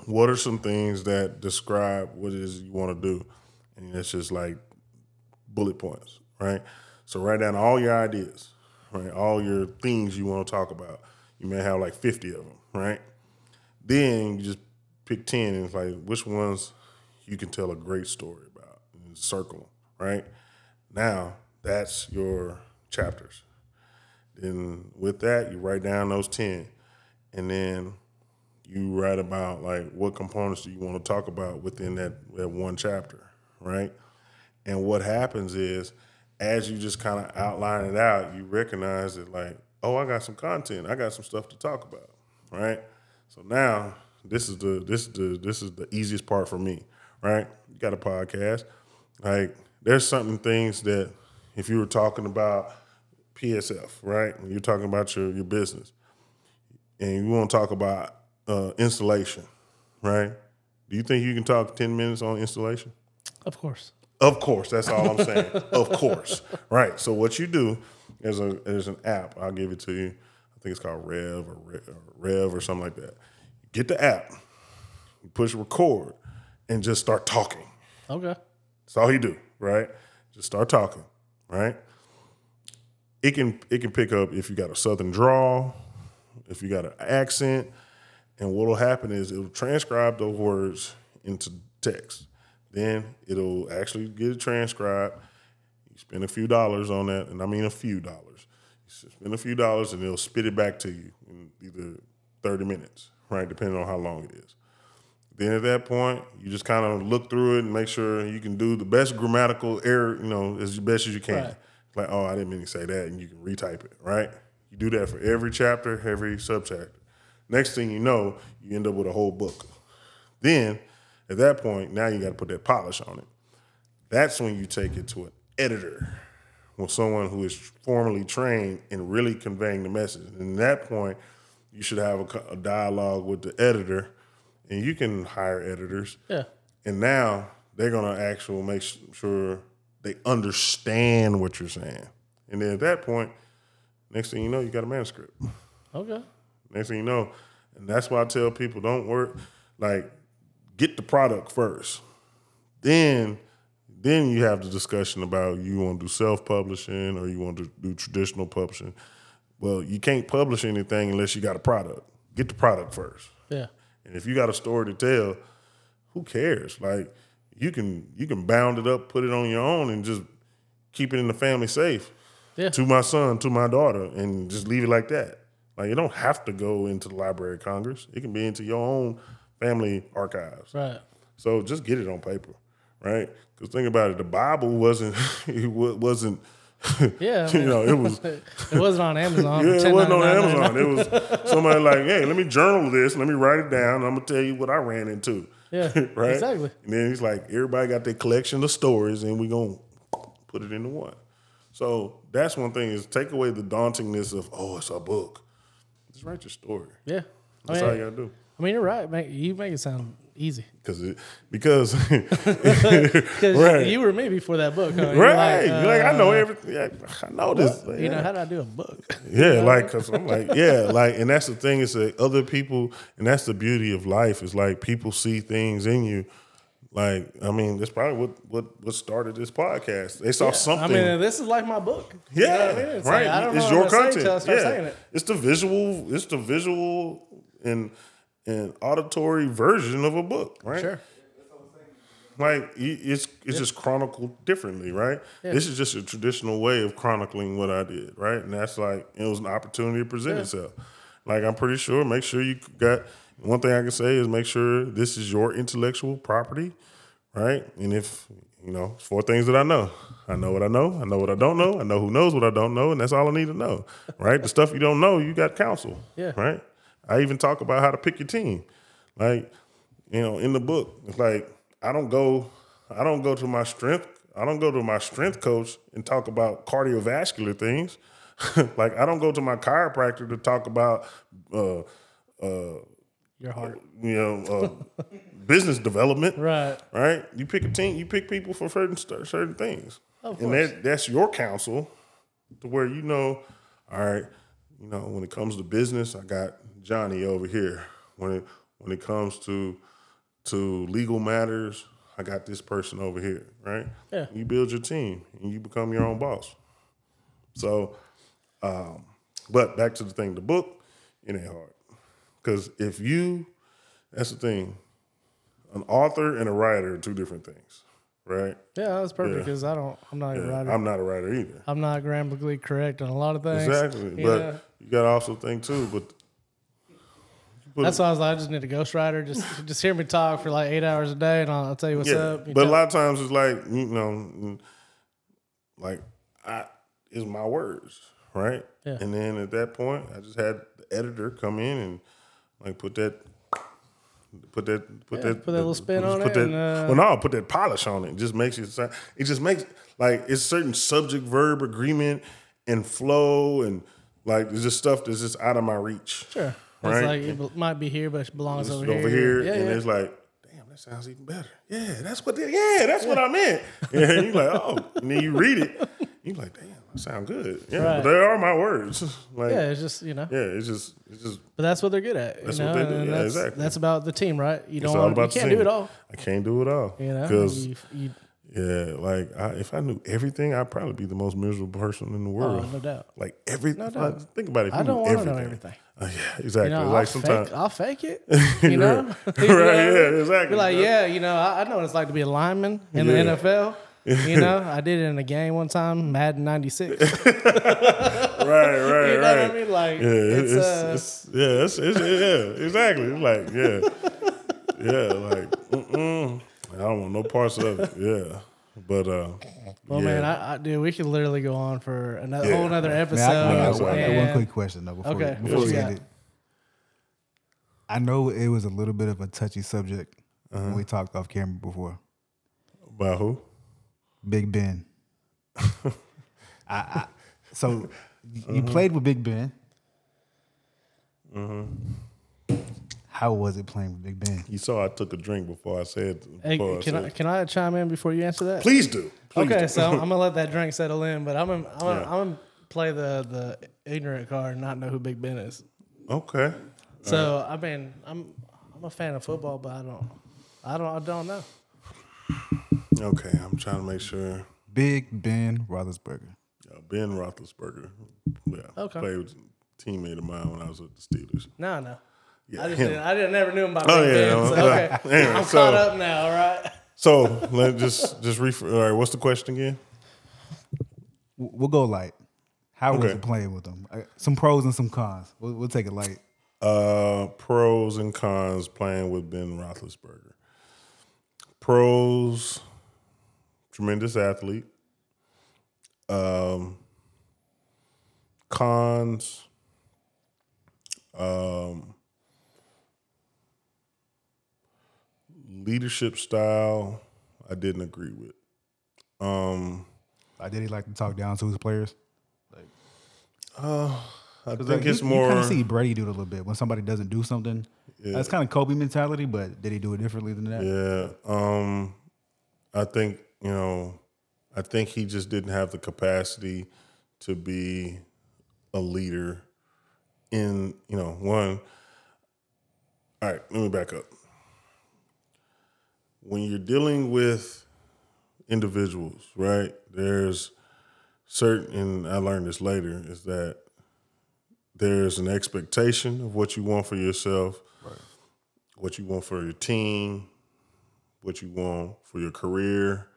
what are some things that describe what it is you want to do? And it's just like bullet points, right? So write down all your ideas, right? All your things you want to talk about. You may have like 50 of them, right? Then you just pick 10 and it's like which ones you can tell a great story about and circle them, right? Now that's your chapters. Then with that, you write down those 10 and then you write about like what components do you want to talk about within that, that one chapter, right? And what happens is, as you just kind of outline it out, you recognize that like, oh, I got some content, I got some stuff to talk about, right? So now this is the this is the this is the easiest part for me, right? You got a podcast, like there's something things that if you were talking about PSF, right? When you're talking about your your business, and you want to talk about uh, installation, right? Do you think you can talk ten minutes on installation? of course. Of course, that's all I'm saying. of course, right? So what you do is a there's an app. I'll give it to you. I think it's called Rev or Rev or, Rev or something like that. Get the app, push record, and just start talking. Okay. That's all you do, right? Just start talking, right? It can it can pick up if you got a southern drawl, if you got an accent, and what'll happen is it'll transcribe those words into text. Then it'll actually get it transcribed. You spend a few dollars on that, and I mean a few dollars. You spend a few dollars, and it'll spit it back to you in either thirty minutes, right? Depending on how long it is. Then at that point, you just kind of look through it and make sure you can do the best grammatical error, you know, as best as you can. Right. Like, oh, I didn't mean to say that, and you can retype it, right? You do that for every chapter, every subchapter. Next thing you know, you end up with a whole book. Then, at that point, now you got to put that polish on it. That's when you take it to an editor, or someone who is formally trained in really conveying the message. And at that point, you should have a, a dialogue with the editor, and you can hire editors. Yeah. And now they're gonna actually make sure they understand what you're saying. And then at that point, next thing you know, you got a manuscript. Okay. Next thing you know, and that's why I tell people don't work like get the product first. Then then you have the discussion about you want to do self-publishing or you want to do traditional publishing. Well, you can't publish anything unless you got a product. Get the product first. Yeah. And if you got a story to tell, who cares? Like you can you can bound it up, put it on your own, and just keep it in the family safe. Yeah. To my son, to my daughter, and just leave it like that. Like you don't have to go into the Library of Congress. It can be into your own family archives. Right. So just get it on paper, right? Because think about it, the Bible wasn't it wasn't. Yeah, you know, it was It wasn't on Amazon. yeah, it wasn't on Amazon. It was somebody like, hey, let me journal this. Let me write it down. I'm gonna tell you what I ran into. Yeah, right. exactly. And then he's like, everybody got their collection of stories, and we're gonna put it into one. So that's one thing is take away the dauntingness of oh, it's a book. Just write your story. Yeah. I That's mean, all you gotta do. I mean, you're right. Make, you make it sound easy. because it because Right. you were me before that book. Huh? You're right, uh, like, I know everything. Yeah, I know this. You know, how do I do a book? Yeah, like because I'm like, yeah, like, and that's the thing is that other people, and that's the beauty of life is like people see things in you. Like, I mean, that's probably what what what started this podcast. They saw I something. I mean, this is like my book. You yeah, know I mean? It's right. Like, I don't it's know your what I'm gonna say content. till I start yeah, saying it. it's the visual. It's the visual and and auditory version of a book, right? Sure. Like it's it's just chronicled differently, right? This is just a traditional way of chronicling what I did, right? And that's like it was an opportunity to present itself. Like I'm pretty sure. Make sure you got one thing I can say is make sure this is your intellectual property, right? And if you know, four things that I know. I know what I know. I know what I don't know. I know who knows what I don't know, and that's all I need to know, right? the stuff you don't know, you got counsel, Yeah. right? I even talk about how to pick your team, like you know, in the book. It's like I don't go, I don't go to my strength, I don't go to my strength coach and talk about cardiovascular things. like I don't go to my chiropractor to talk about, uh, uh, Your heart. you know, uh, business development. Right. Right. You pick a team. You pick people for certain certain things, and that that's your counsel, to where you know, all right, you know, when it comes to business, I got Johnny over here. When it when it comes to to legal matters, I got this person over here. Right. Yeah. You build your team, and you become your own boss. So, um, but back to the thing, the book, it ain't hard. Because if you, that's the thing, an author and a writer are two different things, right? Yeah, that's perfect Yeah. because I don't. I'm not a writer. I'm, not a writer either. I'm not grammatically correct on a lot of things. Exactly. you but you got to also think too, but. but- That's why I was like, I just need a ghostwriter. Just just hear me talk for like eight hours a day, and I'll, I'll tell you what's yeah, up. You but a lot of times it's like you know, like I is my words, right? Yeah. And then at that point, I just had the editor come in and like put that, put that, put Yeah, that, put that little spin on put it That, and, uh, well, no, put that polish on it. It just makes it sound. It just makes like it's certain subject verb agreement and flow and like it's just stuff that's just out of my reach. sure. Right. It's like it might be here, but it belongs over, over here. here, Yeah, and yeah. it's like, damn, that sounds even better. Yeah, that's what. They, yeah, that's what I meant. And you're like, oh, and then you read it, you're like, damn, sound good. Yeah, Right. they are my words. Like, yeah, it's just you know. Yeah, it's just, it's just, But that's what they're good at. That's you what they do. Yeah, that's, exactly. That's about the team, right? You don't. all Want, about you can't do it all. I can't do it all. You know, because you, you, yeah, like I, if I knew everything, I'd probably be the most miserable person in the oh, world. no doubt. Like everything. doubt. think about it. If I you don't want to know everything. everything. Uh, yeah, exactly. You know, like I'll sometimes, fake, I'll fake it. You know, right? You know Yeah, exactly. Be like, yeah, you know, I, I know what it's like to be a lineman in Yeah. the NFL. You know, I did it in a game one time, Madden '96. you know right, right, what right. I mean? Like, Yeah, it's, it's, uh, it's, yeah, it's, it's yeah, exactly. It's like yeah, yeah, like mm-mm. I don't want no parts of it. Yeah, but uh, well, yeah. man, I, I dude, we could literally go on for another Yeah. whole another Man, episode. I, I, got, one- I got one quick question though before, Okay, before what we you end it. I know it was a little bit of a touchy subject Uh-huh. when we talked off camera before. about who? Big Ben. I, I, so you Uh-huh. played with Big Ben. Mm-hmm. How was it playing with Big Ben? You saw I took a drink before I said. Hey, Before can said I can I chime in before you answer that? Please do. Please okay, do. so I'm gonna let that drink settle in, but I'm gonna, I'm gonna, Yeah. I'm gonna play the the ignorant card and not know who Big Ben is. Okay. So I mean, I'm I'm a fan of football, but I don't I don't I don't know. Okay. I'm trying to make sure. Big Ben Roethlisberger. Uh, ben Roethlisberger. Yeah. Okay. Played with a teammate of mine when I was with the Steelers. No, no. Yeah. I just him. didn't, I didn't never knew him about Oh, Big yeah, Ben. well, So, okay, yeah, I'm so- caught up now. All right. So let just just refer. All right. What's the question again? We'll go light. How was Okay. it playing with them? Uh, Some pros and some cons. We'll, we'll take it light. Uh, pros and cons playing with Ben Roethlisberger. Pros, tremendous athlete. Um, cons, um, leadership style. I didn't agree with. Um, Uh, did he like to talk down to his players? I think like, it's you, more. You kind of see Brady do it a little bit when somebody doesn't do something. That's kind of Kobe mentality, but did he do it differently than that? Yeah. Um, I think, you know, I think he just didn't have the capacity to be a leader in, you know, one. All right, let me back up. When you're dealing with individuals, right, there's certain, and I learned this later, is that there's an expectation of what you want for yourself, what you want for your team, what you want for your career,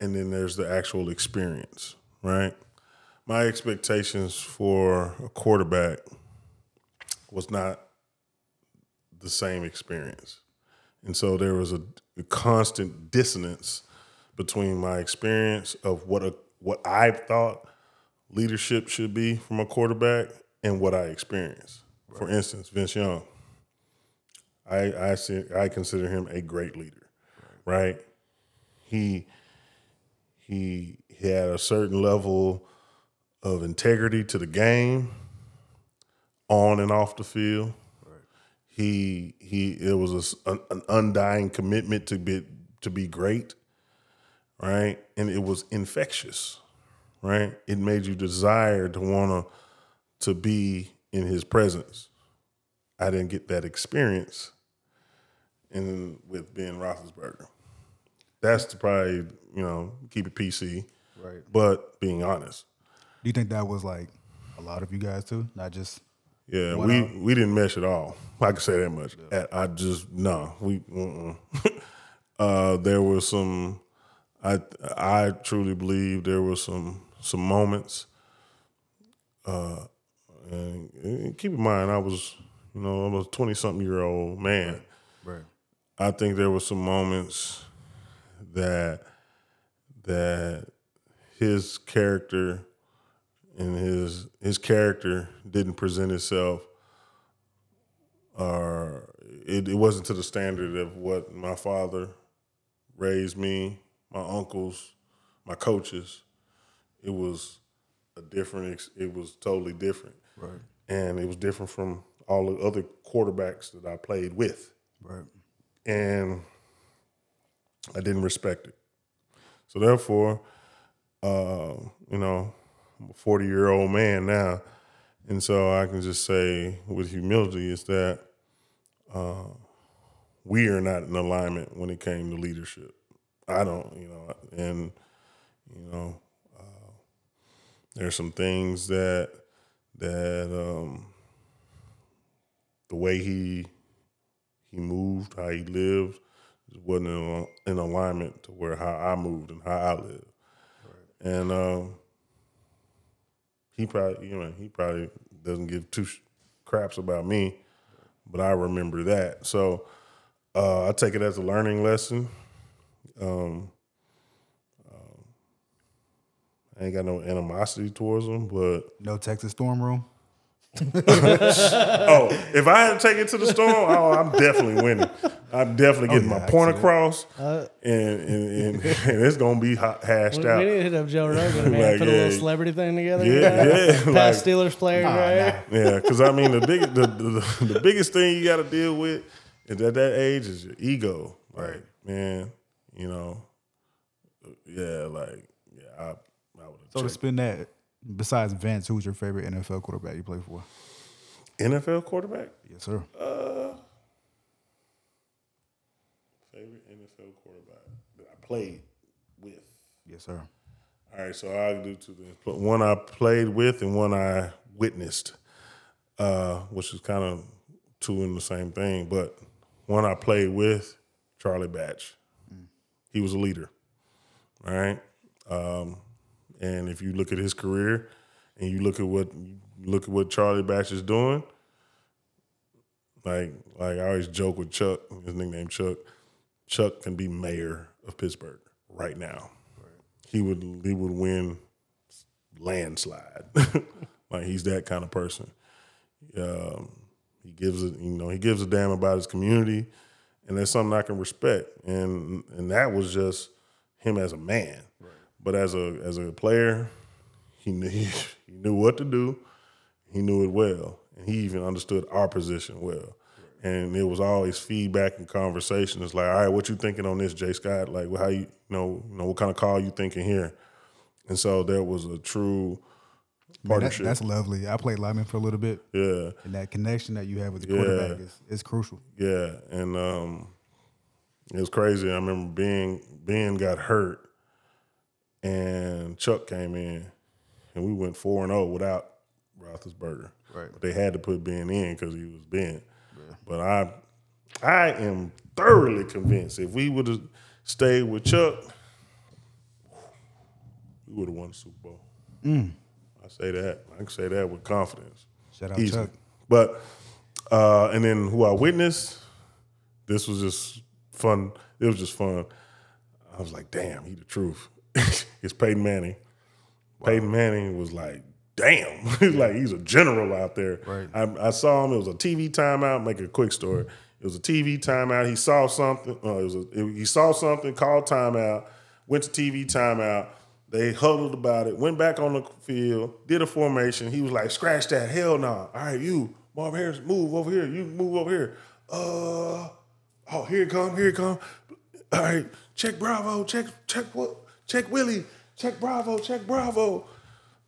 and then there's the actual experience, right? My expectations for a quarterback was not the same experience. And so there was a, a constant dissonance between my experience of what a what I thought leadership should be from a quarterback and what I experienced. For instance, Vince Young. I I see, I consider him a great leader, right? He he he had a certain level of integrity to the game, on and off the field. He he it was a an, an undying commitment to be to be great, right? And it was infectious, right? It made you desire to want to to be in his presence. I didn't get that experience in with Ben Roethlisberger. That's to probably you know keep it PC, Right. but being honest, Do you think that was like a lot of you guys too, not just? yeah, we else? we didn't mesh at all. I can say that much. I I just no, we. Uh, there was some. I I truly believe there were some some moments. Uh, and, and keep in mind, I was you know I was twenty something year old man. Right. I think there were some moments that that his character and his his character didn't present itself or it, it wasn't to the standard of what my father raised me, my uncles, my coaches. It was a different it was totally different. Right. And it was different from all the other quarterbacks that I played with Right. and I didn't respect it. So therefore, uh, you know, I'm a 40 year old man now, and so I can just say with humility is that uh, we are not in alignment when it came to leadership. I don't, you know, and you know, uh, there's some things that that um, the way he he moved, how he lived, wasn't in, in alignment to where how I moved and how I lived. And um, he probably, you know, he probably doesn't give two sh- craps about me, but I remember that. So uh, I take it as a learning lesson. Um, um, I ain't got no animosity towards him, but No Texas Storm room. oh, if I had to take it to the store, oh, I'm definitely winning. I'm definitely oh, getting yeah, my point see that. across, uh, and, and, and, and it's gonna be ha- hashed We, out. we need to hit up Joe Rogan, man. Like, put a little celebrity thing together. Yeah, yeah, Past like- Steelers player, right? Yeah, because I mean the big the, the the biggest thing you got to deal with is at that age is your ego. Like man, you know, yeah, like yeah, I I would So to have spin that, besides Vince, who's your favorite NFL quarterback you play for? NFL quarterback. Yes, sir. Favorite NFL quarterback that I played with. Yes, sir. All right, so I'll do two things. One I played with and one I witnessed, uh, which is kind of two in the same thing. But one I played with, Charlie Batch. He was a leader. All right. Um, and if you look at his career and you look at what look at what Charlie Batch is doing, like like I always joke with Chuck, his nickname Chuck. Chuck can be mayor of Pittsburgh right now he would he would win landslide. like he's that kind of person. Um, he gives it, you know, he gives a damn about his community, and that's something I can respect. And and that was just him as a man, but as a as a player, he knew he, knew what to do. He knew it well, and he even understood our position well. And it was always feedback and conversation. It's like, all right, what you thinking on this, Jay Scott? Like, how you, you know, you know, what kind of call you thinking here? And so there was a true Man, that- that's lovely. I played lineman for a little bit, yeah, and that connection that you have with the Yeah. quarterback is, is crucial. yeah, and um, it was crazy. I remember being Ben got hurt, and Chuck came in, and we went four and zero without Roethlisberger. Right. But they had to put Ben in because he was Ben. But I, I am thoroughly convinced if we would have stayed with Chuck, we would have won the Super Bowl. I say that. I can say that with confidence. Shout out Easily. Chuck. But uh, and then who I witnessed, this was just fun. It was just fun. I was like, damn, he the truth. it's Peyton Manning. Peyton Manning was like, damn, he's like he's a general out there. Right. I, I saw him. It was a TV timeout. Make a quick story. It was a TV timeout. He saw something. Uh, it was a, it- he saw something. Called timeout. Went to TV timeout. They huddled about it. Went back on the field. Did a formation. He was like, "Scratch that. Hell no. All right, you, Marv Harris, move over here. You move over here. Uh, oh, here it come. Here it come. All right, check Bravo. Check check what? Check Willie. Check Bravo. Check Bravo.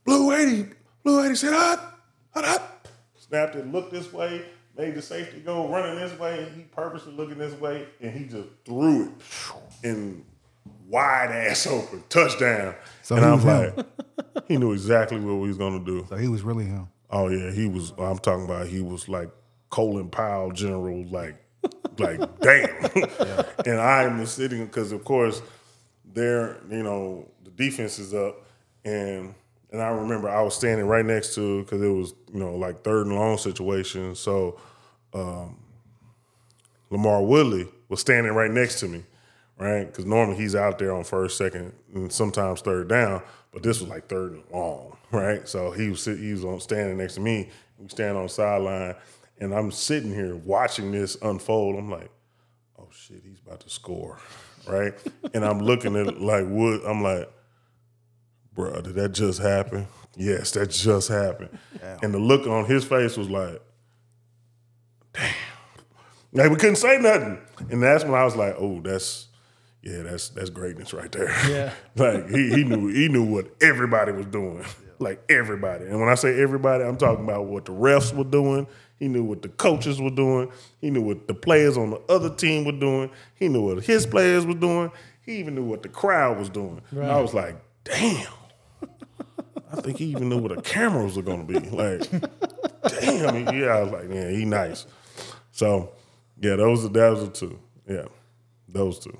Blue 80. Blue 80 said, hot, hot. Snapped it, looked this way, made the safety go running this way, and he purposely looking this way, and he just threw it in wide ass open. Touchdown. So and I was was him. like, he knew exactly what he was gonna do. So he was really him. Oh yeah, he was. I'm talking about. He was like Colin Powell, general. Like, like damn. And I am sitting because, of course, there. You know, the defense is up, and and I remember I was standing right next to because it was you know like third and long situation. So um, LaMarr Woodley was standing right next to me, right? Because normally he's out there on first, second, and sometimes third down, but this was like third and long, right? So he was he was on standing next to me. We stand on sideline, and I'm sitting here watching this unfold. I'm like, oh shit, he's about to score, right? and I'm looking at like Wood. I'm like, bro, did that just happen? Yes, that just happened. And the look on his face was like, damn. like we couldn't say nothing. And that's when I was like, oh, that's yeah, that's that's greatness right there. Yeah. like he, he knew he knew what everybody was doing. Like everybody. And when I say everybody, I'm talking about what the refs were doing. He knew what the coaches were doing. He knew what the players on the other team were doing. He knew what his players were doing. He even knew what the crowd was doing. And I was like, damn. I think he even knew what the cameras were gonna be. Like, damn. Yeah, I was like, yeah, he nice. So, yeah, those are those are two. Yeah, those two.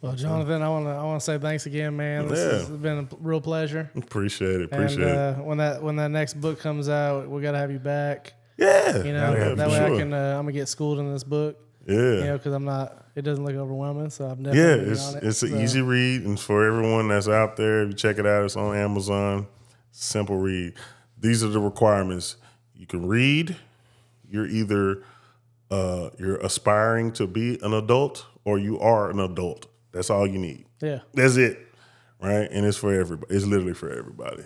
Well, Jonathan, I want to I want to say thanks again, man. This Yeah. has been a real pleasure. Appreciate it. Appreciate and it. uh, when that when that next book comes out, we got to have you back. Yeah, You know, yeah, that for way I can uh, I'm gonna get schooled in this book. Yeah, You know, because I'm not. It doesn't look overwhelming, so I'm definitely yeah. It's on it. it's an easy read, and for everyone that's out there, if you check it out, it's on Amazon. Simple read. These are the requirements. You can read. You're either uh, you're aspiring to be an adult, or you are an adult. That's all you need. Yeah, That's it, right? And it's for everybody. It's literally for everybody.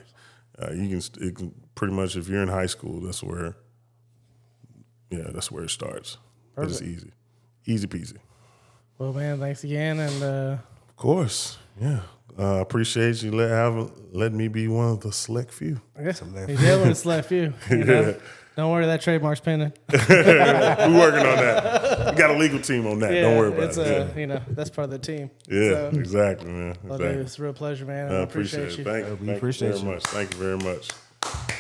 Uh, you can, it can pretty much if you're in high school, that's where, yeah, that's where it starts. But it's easy, easy peasy. Well, man, thanks again, and uh, Of course, yeah. Uh, appreciate you let have let me be one of the select few. I guess left. you dealing with left you. you know? Don't worry, that trademark's pending. We're working on that. We got a legal team on that. Don't worry about it's it. Uh, you know, that's part of the team. yeah, yeah So, exactly, man. well, Exactly. dude, it's a real pleasure, man. and I I appreciate, appreciate, it. you. Thank, we thank appreciate you very you. much. Thank you very much.